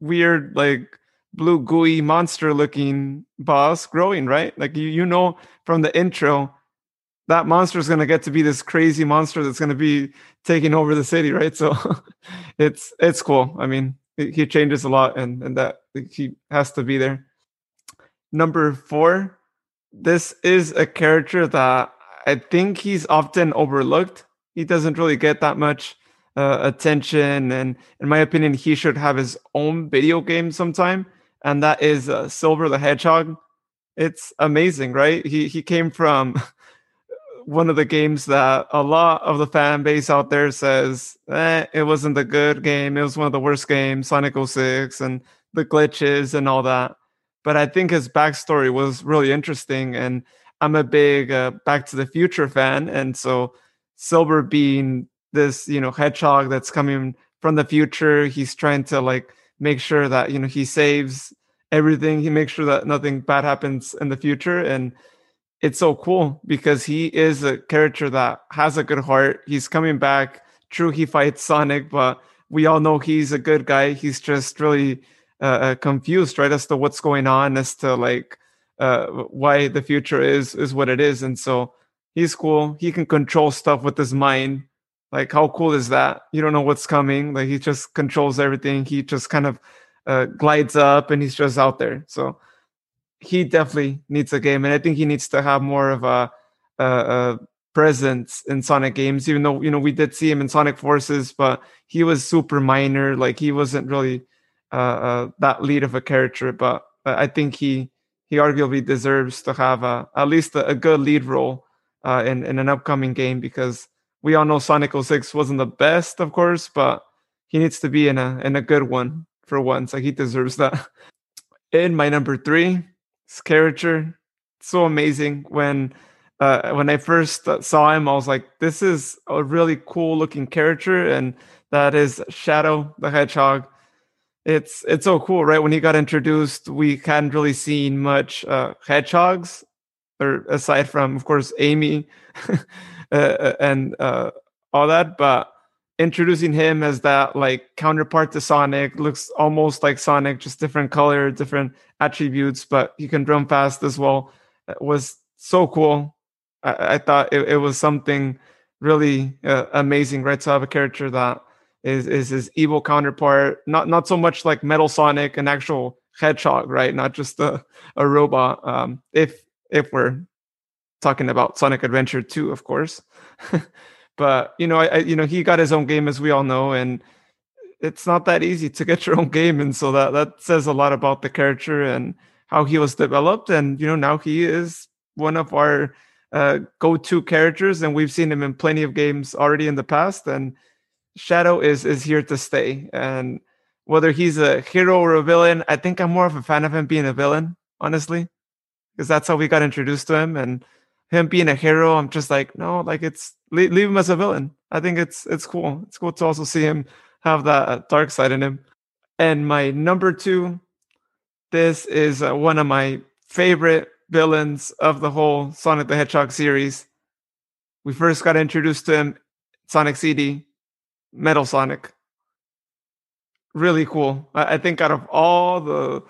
weird, like blue gooey monster looking boss growing, right? Like you you know from the intro that monster is gonna get to be this crazy monster that's gonna be taking over the city, right? So it's it's cool. I mean, he changes a lot and, and that he has to be there. Number four, this is a character that I think he's often overlooked. He doesn't really get that much uh, attention, and in my opinion, he should have his own video game sometime. And that is uh, Silver the Hedgehog. It's amazing, right? He he came from one of the games that a lot of the fan base out there says eh, it wasn't a good game. It was one of the worst games, Sonic 06, and the glitches and all that but I think his backstory was really interesting. And I'm a big uh, Back to the Future fan, and so Silver being this, you know, hedgehog that's coming from the future, he's trying to like make sure that you know he saves everything. He makes sure that nothing bad happens in the future, and it's so cool because he is a character that has a good heart. He's coming back. True, he fights Sonic, but we all know he's a good guy. He's just really uh, uh, confused, right, as to what's going on, as to like uh, why the future is is what it is, and so he's cool. He can control stuff with his mind. Like, how cool is that? You don't know what's coming. Like, he just controls everything. He just kind of uh, glides up, and he's just out there. So he definitely needs a game, and I think he needs to have more of a, a, a presence in Sonic games. Even though you know we did see him in Sonic Forces, but he was super minor. Like, he wasn't really that lead of a character, but uh, I think he he arguably deserves to have a, at least a, a good lead role uh, in in an upcoming game because we all know Sonic 06 wasn't the best, of course, but he needs to be in a in a good one for once. Like he deserves that. In my number three, his character, so amazing. When uh, when I first uh, saw him, I was like, "This is a really cool looking character," and that is Shadow the Hedgehog. It's it's so cool, right? When he got introduced, we hadn't really seen much uh, hedgehogs, or aside from, of course, Amy uh, and uh, all that. But introducing him as that like counterpart to Sonic looks almost like Sonic, just different color, different attributes, but he can drum fast as well. It was so cool. I, I thought it, it, was something really uh, amazing, right? To have a character that is is his evil counterpart, not not so much like Metal Sonic, an actual hedgehog, right? Not just a, a robot. Um, if if we're talking about Sonic Adventure 2, of course. but you know, I, I, you know he got his own game as we all know, and it's not that easy to get your own game, and so that that says a lot about the character and how he was developed. And you know, now he is one of our uh, go-to characters, and we've seen him in plenty of games already in the past. And Shadow is is here to stay, and whether he's a hero or a villain, I think I'm more of a fan of him being a villain, honestly, because that's how we got introduced to him. And him being a hero, I'm just like, no, like it's leave, leave him as a villain. I think it's it's cool. It's cool to also see him have that uh, dark side in him. And my number two, this is uh, one of my favorite villains of the whole Sonic the Hedgehog series. We first got introduced to him, Sonic CD, Metal Sonic. Really cool. I, I think out of all the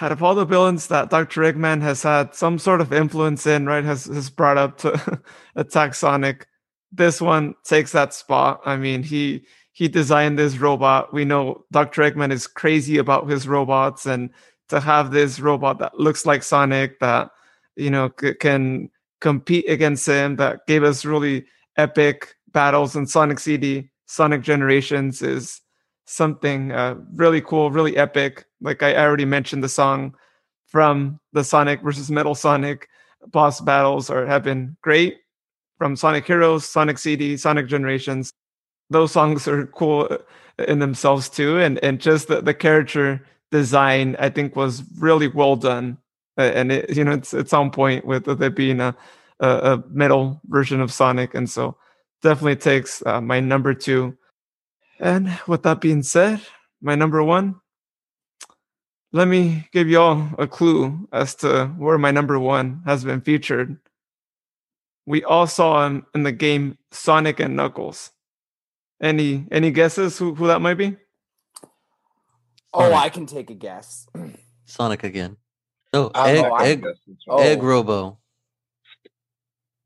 out of all the villains that Dr. Eggman has had some sort of influence in, right, has has brought up to attack Sonic, this one takes that spot. I mean, he he designed this robot. We know Dr. Eggman is crazy about his robots, and to have this robot that looks like Sonic that you know c- can compete against him, that gave us really epic battles in Sonic CD, Sonic Generations is something uh, really cool, really epic. Like I already mentioned, the song from the Sonic versus Metal Sonic boss battles are have been great. From Sonic Heroes, Sonic CD, Sonic Generations, those songs are cool in themselves too, and and just the, the character design I think was really well done, uh, and it you know it's it's on point with, with it being a, a, a metal version of Sonic, and so definitely takes uh, my number two and with that being said, my number one, let me give you all a clue as to where my number one has been featured. We all saw him in the game Sonic and Knuckles. Any any guesses who, who that might be? Oh, I can take a guess. Sonic again. No, Uh, egg, oh, I- egg, Oh. egg Robo,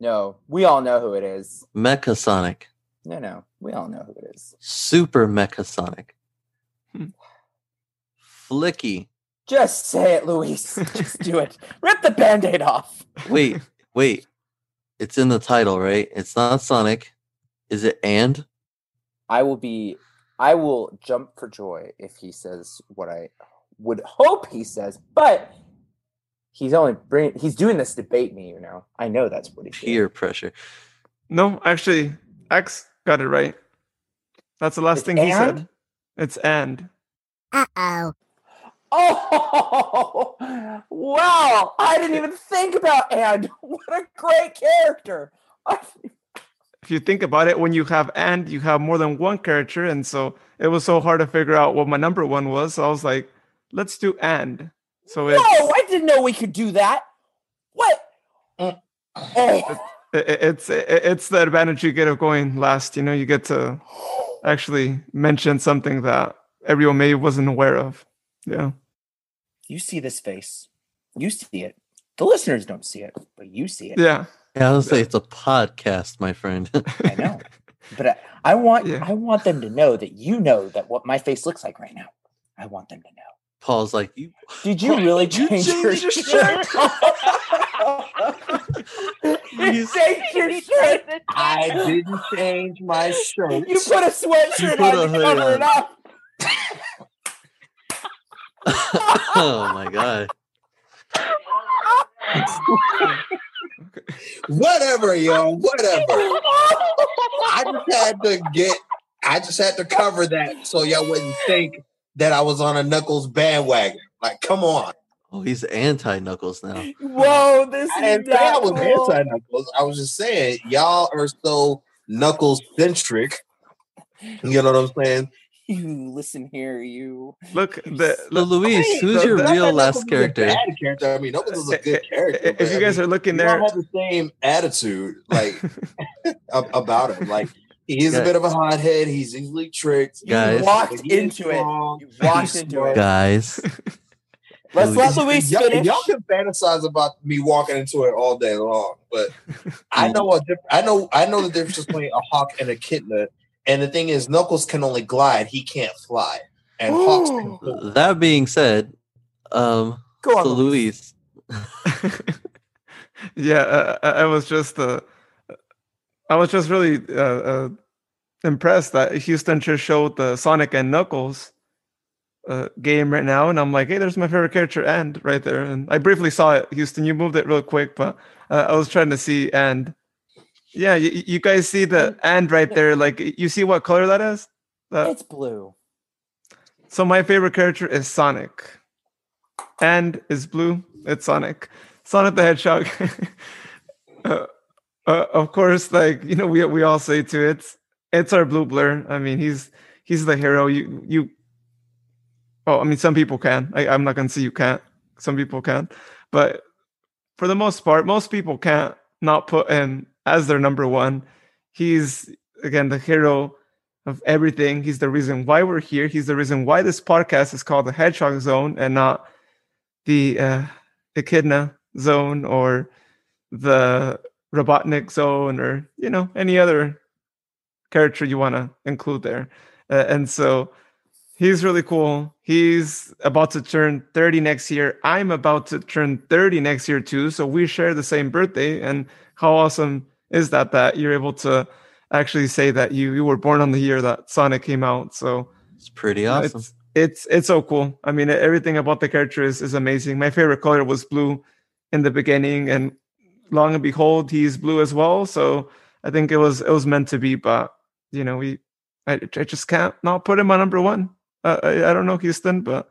No, we all know who it is. Mecha Sonic, No, no, we all know who it is. Super Mecha Sonic, Hmm. Flicky. Just say it, Luis. Just do it. Rip the band-aid off. Wait, wait. It's in the title, right? It's not Sonic. Is it and? I will be I will jump for joy if he says what I would hope he says, but he's only bringing he's doing this to bait me, you know. I know that's what he's doing. Peer pressure. No, actually, Axe got it right. That's the last It's thing he said. It's and. Uh oh. Oh wow! I didn't even think about and what a great character. If you think about it, when you have and, you have more than one character, and so it was so hard to figure out what my number one was. So I was like, let's do and. So it's No, I didn't know we could do that. What? Oh. i- i- it's it's the advantage you get of going last. You know, you get to actually mention something that everyone maybe wasn't aware of. Yeah. You see this face. You see it. The listeners don't see it, but you see it. Yeah. Yeah, I was say it's a podcast, my friend. I know. But I, I want Yeah. I want them to know that you know that what my face looks like right now. I want them to know. Paul's like, you Did you really You change, your, changed your shirt? you changed your shirt. I didn't change my shirt. You put a sweatshirt put on a to hood cover on. it up. oh my god. Whatever, yo, whatever. I just had to get I just had to cover that so y'all wouldn't think that I was on a Knuckles bandwagon. Like, come on. Oh, he's anti Knuckles now. Whoa, this I is I was anti Knuckles. I was just saying y'all are so Knuckles centric. You know what I'm saying? You listen here, you. Look, the So, Luis, Hey, who's so your that- real last Knuckles is a character? character. I mean, Knuckles is a good character. if but, you I guys mean, are looking there, don't have the same attitude like about him. Like he is Yeah. a bit of a hothead. He's easily tricked. You Guys. walked he into it. strong. You walked into it. Guys, Let's let Luis. Luis Y'all, finish. y'all can fantasize about me walking into it all day long, but I know a diff- I know I know the difference between a hawk and a echidna. And the thing is, Knuckles can only glide; he can't fly. And hawks can fly. that being said, um, Go on, so Luis. Luis, yeah, uh, I I was just uh, I was just really uh, uh, impressed that Houston just showed the Sonic and Knuckles uh, game right now, and I'm like, hey, there's my favorite character, and right there. And I briefly saw it, Houston. You moved it real quick, but uh, I was trying to see and. Yeah, you, you guys see the and right there. Like, you see what color that is? Uh, It's blue. So my favorite character is Sonic. And is blue. It's Sonic. Sonic the Hedgehog. uh, uh, of course, like you know, we we all say to it, it's our blue blur. I mean, he's he's the hero. You you. Oh, I mean, some people can. I, I'm not gonna say you can't. Some people can, but for the most part, most people can't not put him as their number one. He's again the hero of everything. He's the reason why we're here. He's the reason why this podcast is called the Hedgehog Zone and not the uh, Echidna Zone or the Robotnik Zone or you know any other character you want to include there. Uh, and so he's really cool. He's about to turn 30 next year. I'm about to turn 30 next year too. So we share the same birthday. And how awesome is that that you're able to actually say that you you were born on the year that Sonic came out. So it's pretty awesome. It's, it's it's so cool. I mean, everything about the character is, is amazing. My favorite color was blue in the beginning, and long and behold, he's blue as well. So I think it was it was meant to be. But you know, we I, I just can't not put him on number one. Uh, I, I don't know Houston, but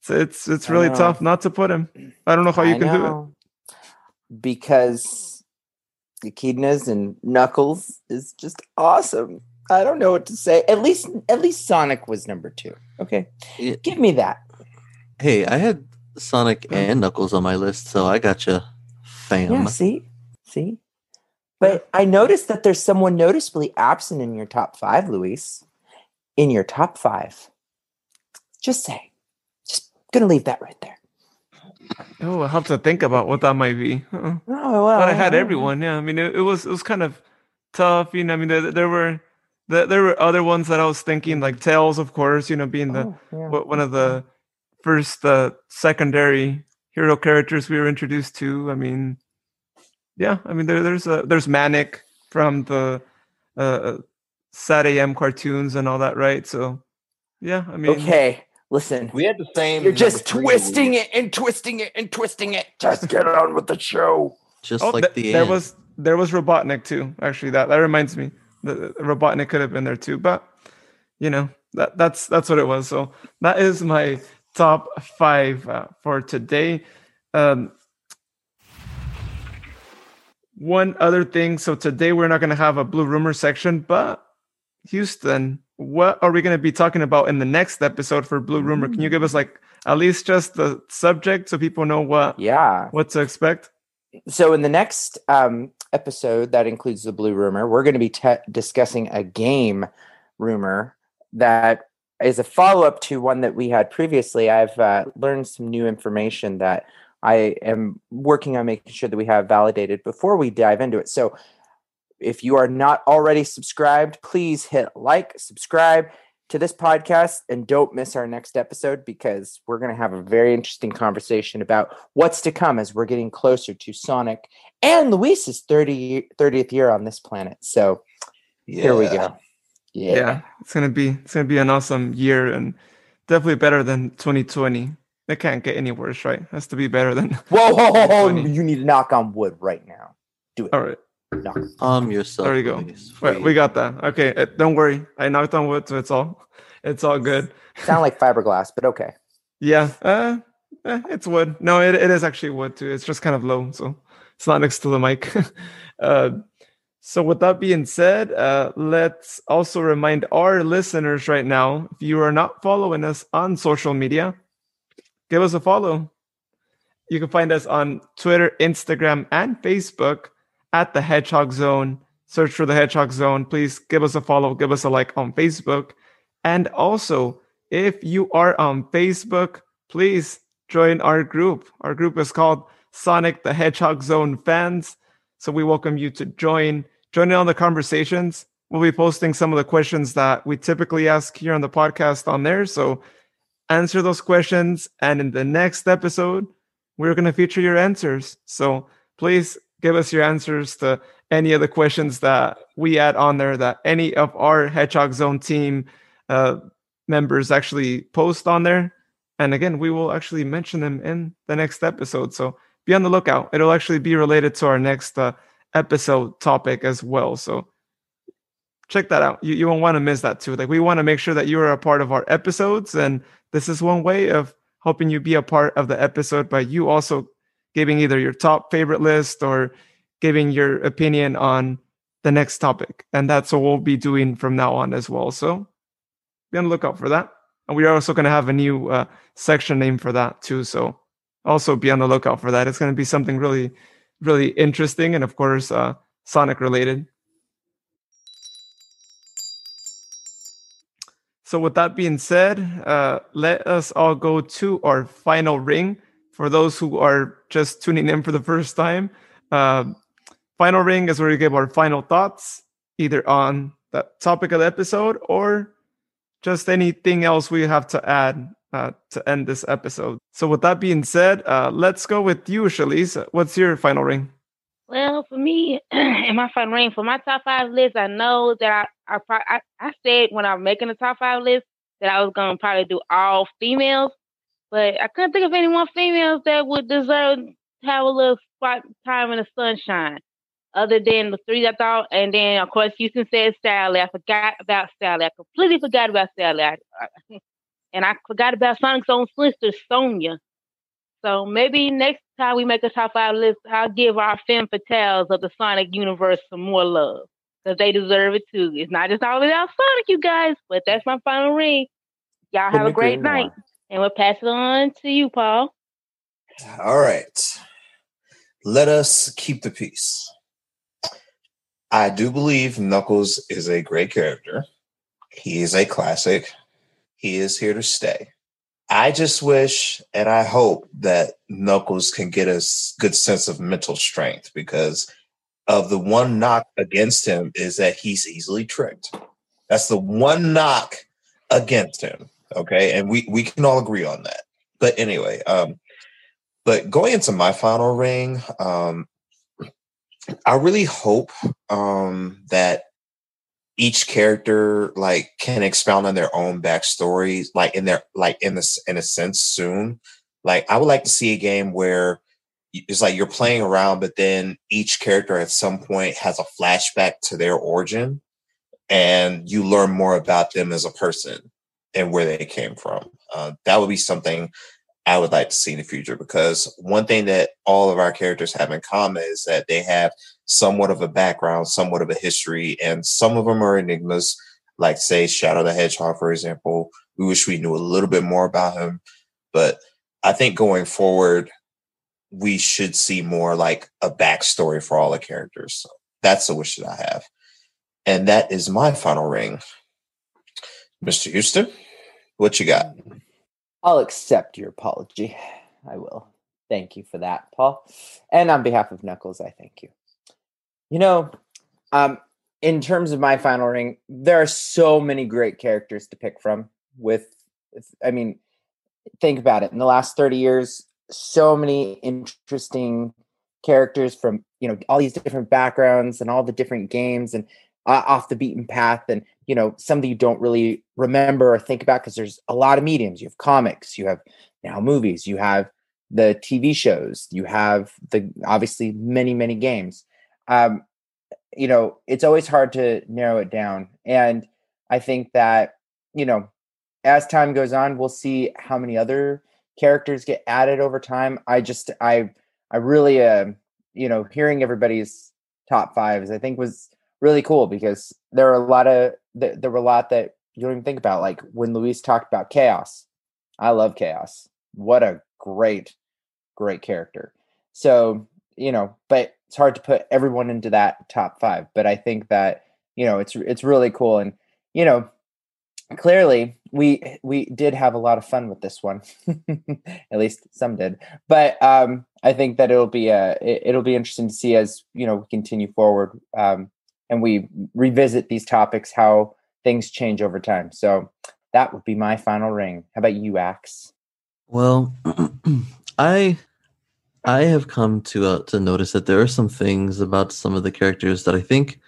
it's it's, it's really tough not to put him. I don't know how you I can do it. know. Because Echidnas and Knuckles is just awesome. I don't know what to say. At least at least Sonic was number two. Okay. Yeah. Give me that. Hey, I had Sonic and Knuckles on my list, so I gotcha, fam. Yeah, see? See? But I noticed that there's someone noticeably absent in your top five, Luis. In your top five. Just say. Just gonna leave that right there. Oh, I have to think about what that might be. Uh-uh. Oh well. but I had everyone. Yeah, I mean, it, it was it was kind of tough. You know, I mean, there, there were there, there were other ones that I was thinking, like Tails, of course. You know, being the Oh, yeah. one of the first uh, secondary hero characters we were introduced to. I mean, yeah, I mean, there, there's a there's Manic from the uh, SatAM cartoons and all that, right? So, yeah, I mean, Okay, listen. We had the same. You're just twisting it and twisting it and twisting it. Just get on with the show. Just Oh, like th- the there end. was there was Robotnik too. Actually, that that reminds me, the, the Robotnik could have been there too. But you know that that's that's what it was. So that is my top five uh, for today. Um, one other thing. So today we're not going to have a blue rumor section, but Houston, what are we going to be talking about in the next episode for blue rumor? Can you give us like at least just the subject so people know what Yeah. what to expect? So in the next um, episode that includes the blue rumor, we're going to be te- discussing a game rumor that is a follow up to one that we had previously. I've uh, learned some new information that I am working on making sure that we have validated before we dive into it. So if you are not already subscribed, please hit like, subscribe to this podcast, and don't miss our next episode because we're going to have a very interesting conversation about what's to come as we're getting closer to Sonic and Luis's 30, 30th year on this planet. So here we go. Yeah. yeah it's gonna be it's gonna be an awesome year and definitely better than 2020 it can't get any worse right It has to be better than Whoa, whoa, whoa, whoa, you need to knock on wood right now. Do it. All right Knock knock. Um, yourself. There you go. Wait, we got that. Okay, uh, don't worry. I knocked on wood, so it's all, it's all good. Sound like fiberglass, but okay. Yeah, uh, eh, it's wood. No, it, it is actually wood too. It's just kind of low, so it's not next to the mic. uh, so with that being said, uh, let's also remind our listeners right now: if you are not following us on social media, give us a follow. You can find us on Twitter, Instagram, and Facebook at the Hedgehog Zone. Search for the Hedgehog Zone. Please give us a follow, give us a like on Facebook. And also, if you are on Facebook, please join our group. Our group is called Sonic the Hedgehog Zone Fans. So we welcome you to join, join in on the conversations. We'll be posting some of the questions that we typically ask here on the podcast on there. So answer those questions. And in the next episode, we're going to feature your answers. So please give us your answers to any of the questions that we add on there that any of our Hedgehog Zone team uh, members actually post on there. And again, we will actually mention them in the next episode. So be on the lookout. It'll actually be related to our next uh, episode topic as well. So check that out. You, you won't want to miss that too. Like we want to make sure that you are a part of our episodes. And this is one way of helping you be a part of the episode by you also giving either your top favorite list or giving your opinion on the next topic. And that's what we'll be doing from now on as well. So be on the lookout for that. And we are also going to have a new uh, section name for that too. So also be on the lookout for that. It's going to be something really, really interesting and, of course, uh, Sonic related. So, with that being said, uh, let us all go to our final ring. For those who are just tuning in for the first time, uh, final ring is where we give our final thoughts, either on the topic of the episode or just anything else we have to add uh, to end this episode. So, with that being said, uh, let's go with you, Shalise. What's your final ring? Well, for me, in my final ring, for my top five list, I know that I I, pro- I, I said when I'm making the top five list that I was gonna probably do all females, but I couldn't think of any more females that would deserve have a little spot time in the sunshine, other than the three I thought. And then of course Houston said Sally. I forgot about Sally. I completely forgot about Sally. I, I, and I forgot about Sonic's own sister, Sonia. So maybe next time we make a top five list, I'll give our femme fatales of the Sonic universe some more love because they deserve it too. It's not just all about Sonic, you guys, but that's my final ring. Y'all have a great night, and we'll pass it on to you, Paul. All right. Let us keep the peace. I do believe Knuckles is a great character. He is a classic. He is here to stay. I just wish and I hope that Knuckles can get a good sense of mental strength because of the one knock against him is that he's easily tricked. That's the one knock against him. Okay. And we, we can all agree on that. But anyway, um, but going into my final ring, um, I really hope um, that each character like can expound on their own backstories, like in their like in this in a sense soon. Like I would like to see a game where it's like you're playing around, but then each character at some point has a flashback to their origin, and you learn more about them as a person and where they came from. Uh, that would be something I would like to see in the future because one thing that all of our characters have in common is that they have somewhat of a background, somewhat of a history, and some of them are enigmas, like say Shadow the Hedgehog, for example. We wish we knew a little bit more about him, but I think going forward, we should see more like a backstory for all the characters. So that's the wish that I have. And that is my final ring. Mr. Houston, what you got? I'll accept your apology. I will. Thank you for that, Paul. And on behalf of Knuckles, I thank you. You know, um, in terms of my final ring, there are so many great characters to pick from. With, I mean, think about it. In the last 30 years, so many interesting characters from, you know, all these different backgrounds and all the different games and uh, off the beaten path. And, you know, some that you don't really remember or think about because there's a lot of mediums. You have comics, you have now movies, you have the TV shows, you have the obviously many, many games. Um, you know, it's always hard to narrow it down. And I think that, you know, as time goes on, we'll see how many other characters get added over time. I just I I really uh you know, hearing everybody's top fives, I think was really cool because there are a lot of there, there were a lot that you don't even think about. Like when Luis talked about chaos. I love chaos. What a great, great character. So, you know, but it's hard to put everyone into that top five. But I think that, you know, it's it's really cool. And, you know, clearly we we did have a lot of fun with this one at least some did but um i think that it'll be uh it, will be interesting to see as you know we continue forward um and we revisit these topics how things change over time so that would be my final ring how about you axe well i i have come to uh, to notice that there are some things about some of the characters that i think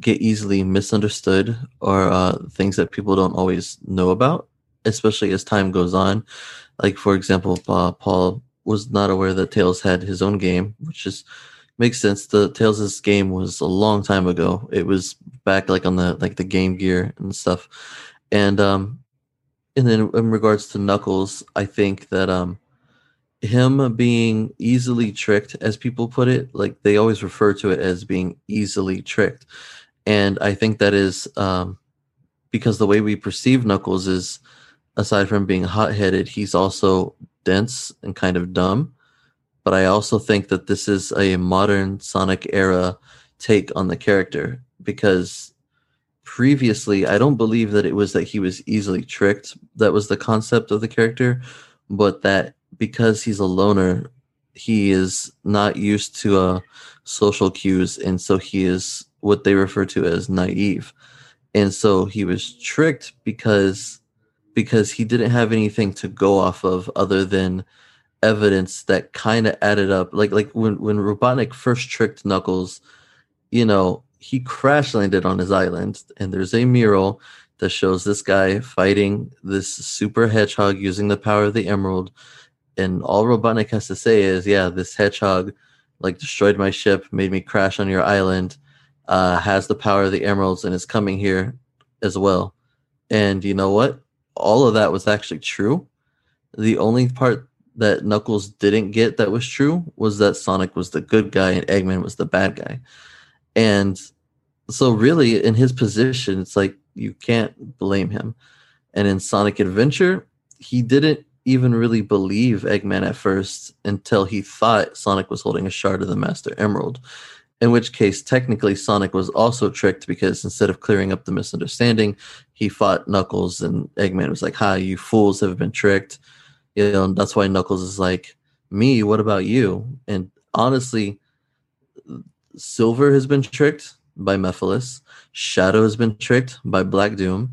get easily misunderstood or uh, things that people don't always know about, especially as time goes on. Like for example, uh, Paul was not aware that Tails had his own game, which is makes sense. The Tails' game was a long time ago. It was back like on the like the Game Gear and stuff. And um and then in regards to Knuckles, I think that um him being easily tricked, as people put it, like they always refer to it as being easily tricked. And I think that is um, because the way we perceive Knuckles is, aside from being hot headed, he's also dense and kind of dumb. But I also think that this is a modern Sonic era take on the character because previously I don't believe that it was that he was easily tricked. That was the concept of the character, but that because he's a loner, he is not used to uh, social cues, and so he is what they refer to as naive. And so he was tricked because because he didn't have anything to go off of other than evidence that kind of added up. Like like when when Robotnik first tricked Knuckles, you know, he crash landed on his island, and there's a mural that shows this guy fighting this super hedgehog using the power of the emerald and all Robotnik has to say is, yeah, this hedgehog like destroyed my ship, made me crash on your island, uh, has the power of the emeralds, and is coming here as well. And you know what? All of that was actually true. The only part that Knuckles didn't get that was true was that Sonic was the good guy and Eggman was the bad guy. And so, really, in his position, it's like you can't blame him. And in Sonic Adventure, he didn't even really believe Eggman at first until he thought Sonic was holding a shard of the Master Emerald. In which case, technically, Sonic was also tricked because instead of clearing up the misunderstanding, he fought Knuckles, and Eggman was like, "Hi, you fools have been tricked." You know, and that's why Knuckles is like, "Me? What about you?" And honestly, Silver has been tricked by Mephiles. Shadow has been tricked by Black Doom.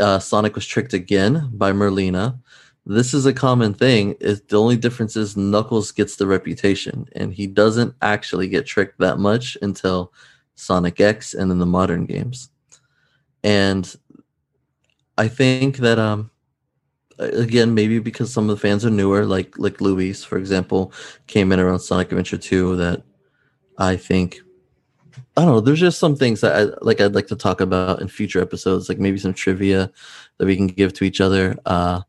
Uh, Sonic was tricked again by Merlina this is a common thing. The only difference is Knuckles gets the reputation, and he doesn't actually get tricked that much until Sonic X and then the modern games. And I think that um again maybe because some of the fans are newer, like like Luis, for example, came in around Sonic Adventure 2 that I think I don't know. There's just some things that I like. I'd like to talk about in future episodes, like maybe some trivia that we can give to each other. Uh,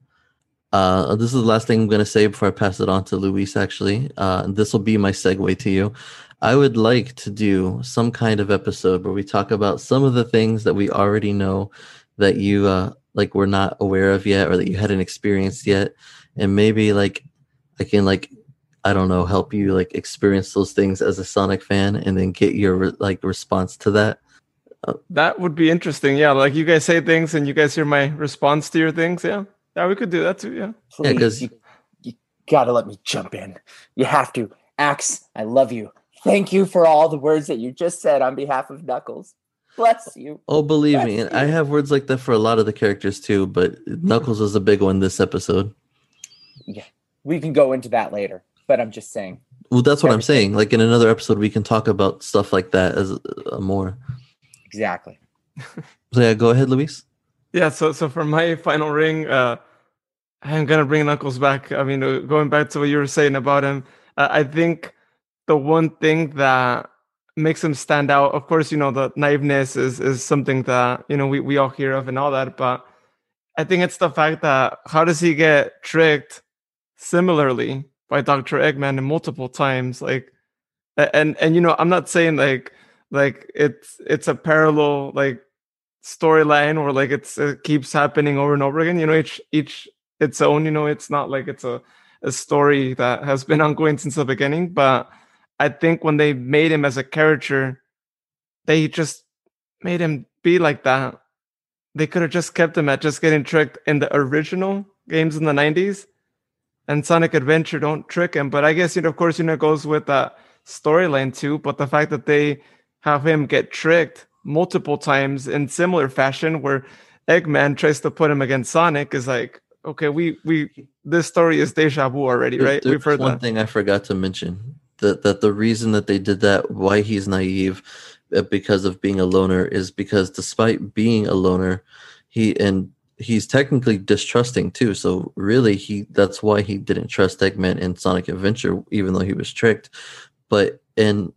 uh, this is the last thing I'm going to say before I pass it on to Luis, actually. Uh, this will be my segue to you. I would like to do some kind of episode where we talk about some of the things that we already know that you uh, like were not aware of yet or that you hadn't experienced yet. And maybe like I can like I don't know help you like experience those things as a Sonic fan and then get your like response to that. That would be interesting. Yeah, like you guys say things and you guys hear my response to your things. Yeah. Yeah, we could do that too. Yeah. Please, yeah, you, you gotta let me jump in. You have to. Axe, I love you. Thank you for all the words that you just said on behalf of Knuckles. Bless you. Oh, believe Bless me, and I have words like that for a lot of the characters too, but Knuckles was a big one this episode. Yeah, we can go into that later, but I'm just saying. Well, that's what everything. I'm saying. Like in another episode, we can talk about stuff like that as uh, more. Exactly. so yeah, go ahead, Luis. Yeah, so so for my final ring, uh, I'm gonna bring Knuckles back. I mean, uh, going back to what you were saying about him, uh, I think the one thing that makes him stand out. Of course, you know the naiveness is is something that you know we we all hear of and all that, but I think it's the fact that how does he get tricked similarly by Dr. Eggman multiple times? Like, and and you know, I'm not saying like like it's it's a parallel like storyline or like it's it keeps happening over and over again. You know, each each its own. You know, it's not like it's a a story that has been ongoing since the beginning. But I think when they made him as a character, they just made him be like that they could have just kept him at just getting tricked in the original games in the 90s and sonic adventure don't trick him but i guess you know of course you know it goes with that storyline too but the fact that they have him get tricked multiple times in similar fashion where eggman tries to put him against sonic is like okay we we this story is deja vu already right There- we've heard that. one that thing I forgot to mention that that the reason that they did that, why he's naive, uh, because of being a loner, is because despite being a loner, he and he's technically distrusting too. So really, he that's why he didn't trust Eggman in Sonic Adventure, even though he was tricked. But and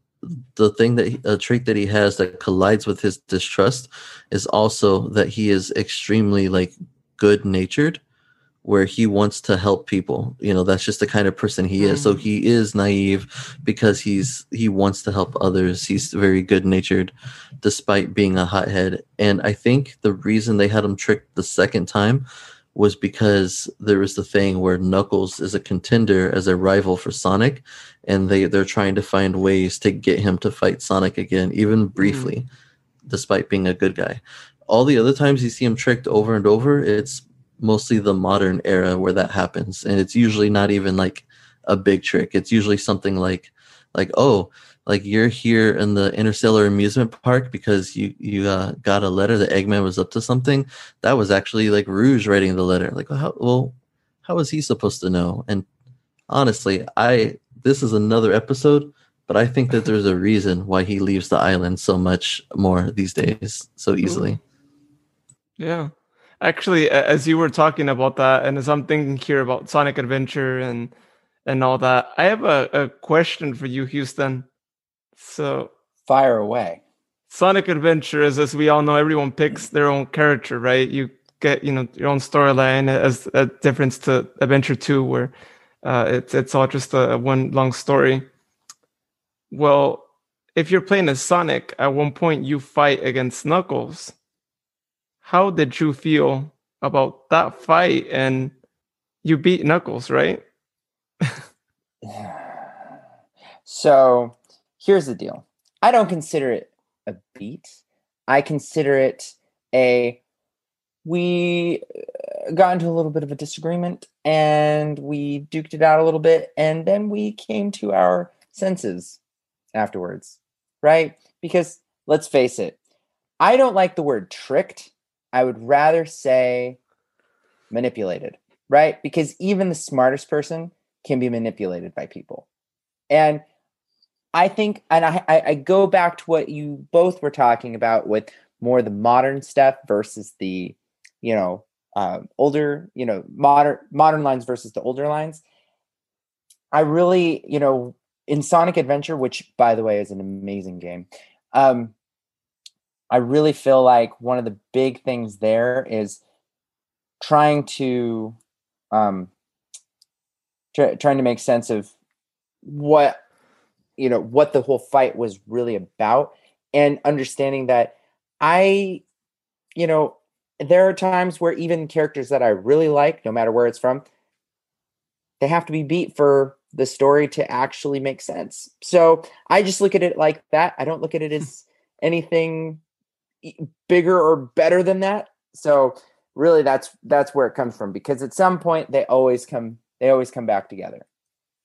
the thing that he, a trait that he has that collides with his distrust is also that he is extremely like good natured where he wants to help people. You know that's just the kind of person he is. So Mhm. he is naive because he's he wants to help others. He's very good natured despite being a hothead. And i think the reason they had him tricked the second time was because there was the thing where knuckles is a contender as a rival for sonic and they they're trying to find ways to get him to fight sonic again even briefly despite being a good guy. All the other times you see him tricked over and over it's mostly the modern era where that happens and it's usually not even like a big trick. It's usually something like like oh like you're here in the interstellar amusement park because you you uh, got a letter that eggman was up to something? That was actually like rouge writing the letter. Like how, well how was he supposed to know? And honestly i this is another episode but i think that there's a reason why he leaves the island so much more these days so easily Yeah. Actually, as you were talking about that, and as I'm thinking here about Sonic Adventure and and all that, I have a, a question for you, Houston. So Fire away. Sonic Adventure is, as we all know, everyone picks their own character, right? You get, you know, your own storyline as a difference to Adventure Two, where uh, it's it's all just a one long story. Well, if you're playing as Sonic, at one point you fight against Knuckles. How did you feel about that fight? And you beat Knuckles, right? So here's the deal. I don't consider it a beat. I consider it a we got into a little bit of a disagreement and we duked it out a little bit and then we came to our senses afterwards, right? Because let's face it, I don't like the word tricked. I would rather say manipulated, right? Because even the smartest person can be manipulated by people. And I think, and I, I, go back to what you both were talking about with more the modern stuff versus the, you know, um, older, you know, modern modern lines versus the older lines. I really, you know, in Sonic Adventure, which by the way is an amazing game, um, I really feel like one of the big things there is trying to um, try, trying to make sense of what you know what the whole fight was really about and understanding that i you know there are times where even characters that i really like no matter where it's from they have to be beat for the story to actually make sense. So i just look at it like that. I don't look at it as anything bigger or better than that. So really that's that's where it comes from because at some point they always come they always come back together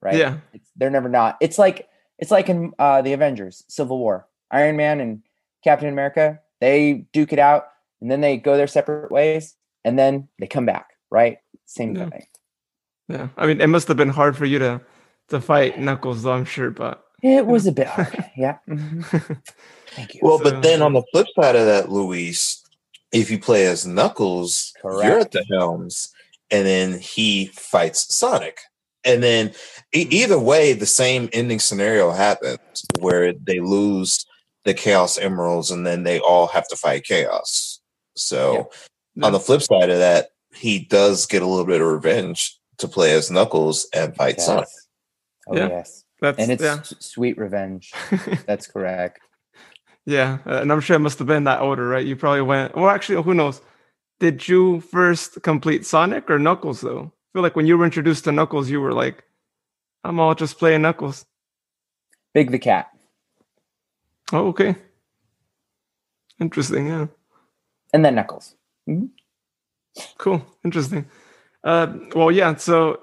right? Yeah. it's, they're never not it's like it's like in uh the avengers civil war. Iron man and captain america they duke it out and then they go their separate ways and then they come back right same Yeah. thing Yeah. I mean, it must have been hard for you to to fight Knuckles, though. I'm sure, but it was a bit hard yeah mhm. thank you Well, So- but then on the flip side of that, Luis, if you play as Knuckles, you're at the helms, and then he fights Sonic. and then e- either way, the same ending scenario happens where they lose the Chaos Emeralds, and then they all have to fight Chaos. So Yeah. on the flip side of that, he does get a little bit of revenge to play as Knuckles and fight Yes. Sonic. Oh Yeah. yes, That's and it's yeah. sweet revenge. That's correct. Yeah, uh, and I'm sure it must have been that order, right? You probably went. Well, actually, who knows? Did you first complete Sonic or Knuckles though? I feel like when you were introduced to Knuckles, you were like, "I'm all just playing Knuckles." Big the cat. Oh, okay. Interesting. Yeah. And then Knuckles. Cool. Interesting. Uh, well, yeah. So,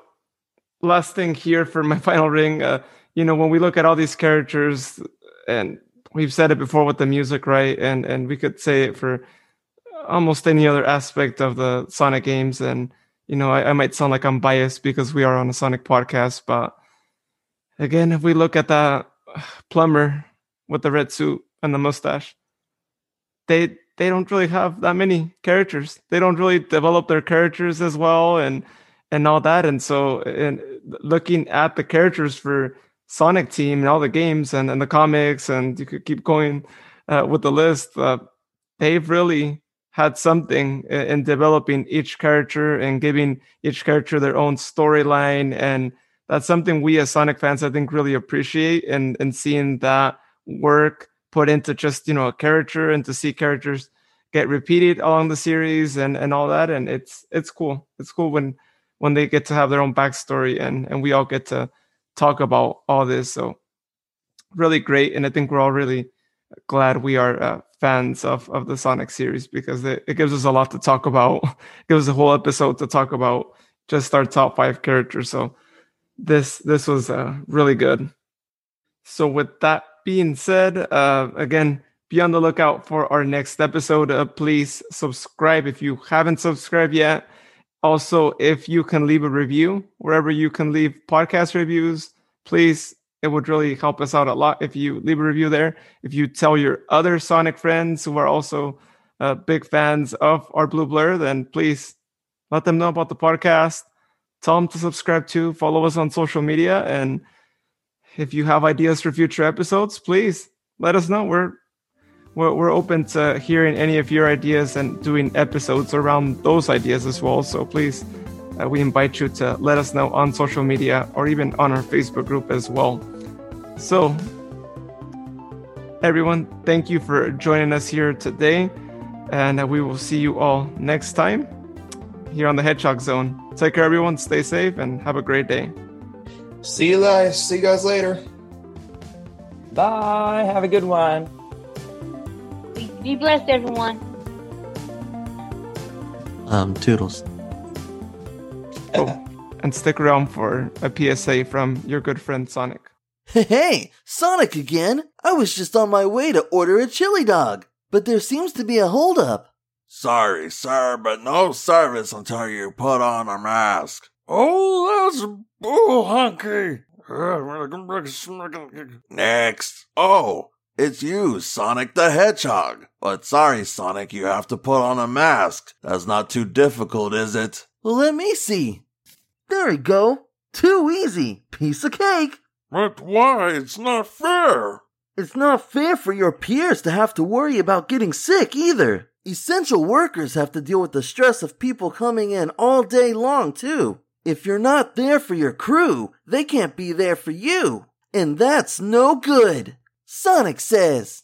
last thing here for my final ring. Uh, you know, when we look at all these characters, and we've said it before with the music, right? And and we could say it for almost any other aspect of the Sonic games. And you know, I, I might sound like I'm biased because we are on a Sonic podcast, but again, if we look at that plumber with the red suit and the mustache, they they don't really have that many characters. They don't really develop their characters as well and and all that. And so and looking at the characters for Sonic Team and all the games and, and the comics and you could keep going uh, with the list, uh, they've really had something i- in developing each character and giving each character their own storyline and that's something we as Sonic fans I think really appreciate and and seeing that work put into just you know a character and to see characters get repeated along the series and and all that. And it's it's cool. It's cool when when they get to have their own backstory and and we all get to talk about all this. So really great. And i think we're all really glad we are uh, fans of of the sonic series because it, it gives us a lot to talk about. It gives us a whole episode to talk about just our top five characters. So this this was uh, really good. So with that being said uh, again be on the lookout for our next episode. Uh, please subscribe if you haven't subscribed yet. Also if you can leave a review wherever you can leave podcast reviews please it would really help us out a lot if you leave a review there. If you tell your other sonic friends who are also uh, big fans of our blue blur then please let them know about the podcast. Tell them to subscribe to follow us on social media and if you have ideas for future episodes please let us know. We're we're, we're open to hearing any of your ideas and doing episodes around those ideas as well. So please uh, we invite you to let us know on social media or even on our facebook group as well. So everyone thank you for joining us here today and we will see you all next time here on the hedgehog zone. Take care everyone. Stay safe and have a great day See you guys. See you guys later. Bye. Have a good one. Be, be blessed, everyone. Um, toodles. oh, and stick around for a psa from your good friend sonic Hey, Sonic again! I was just on my way to order a chili dog, but there seems to be a holdup. Sorry, sir, but no service until you put on a mask. Oh, that's bull hunky. Next. Oh, it's you, Sonic the Hedgehog. But sorry, Sonic, you have to put on a mask. That's not too difficult, is it? Well, let me see. There we go. Too easy. Piece of cake. But why? It's not fair. It's not fair for your peers to have to worry about getting sick either. Essential workers have to deal with the stress of people coming in all day long, too. If you're not there for your crew, they can't be there for you. And that's no good. Sonic says.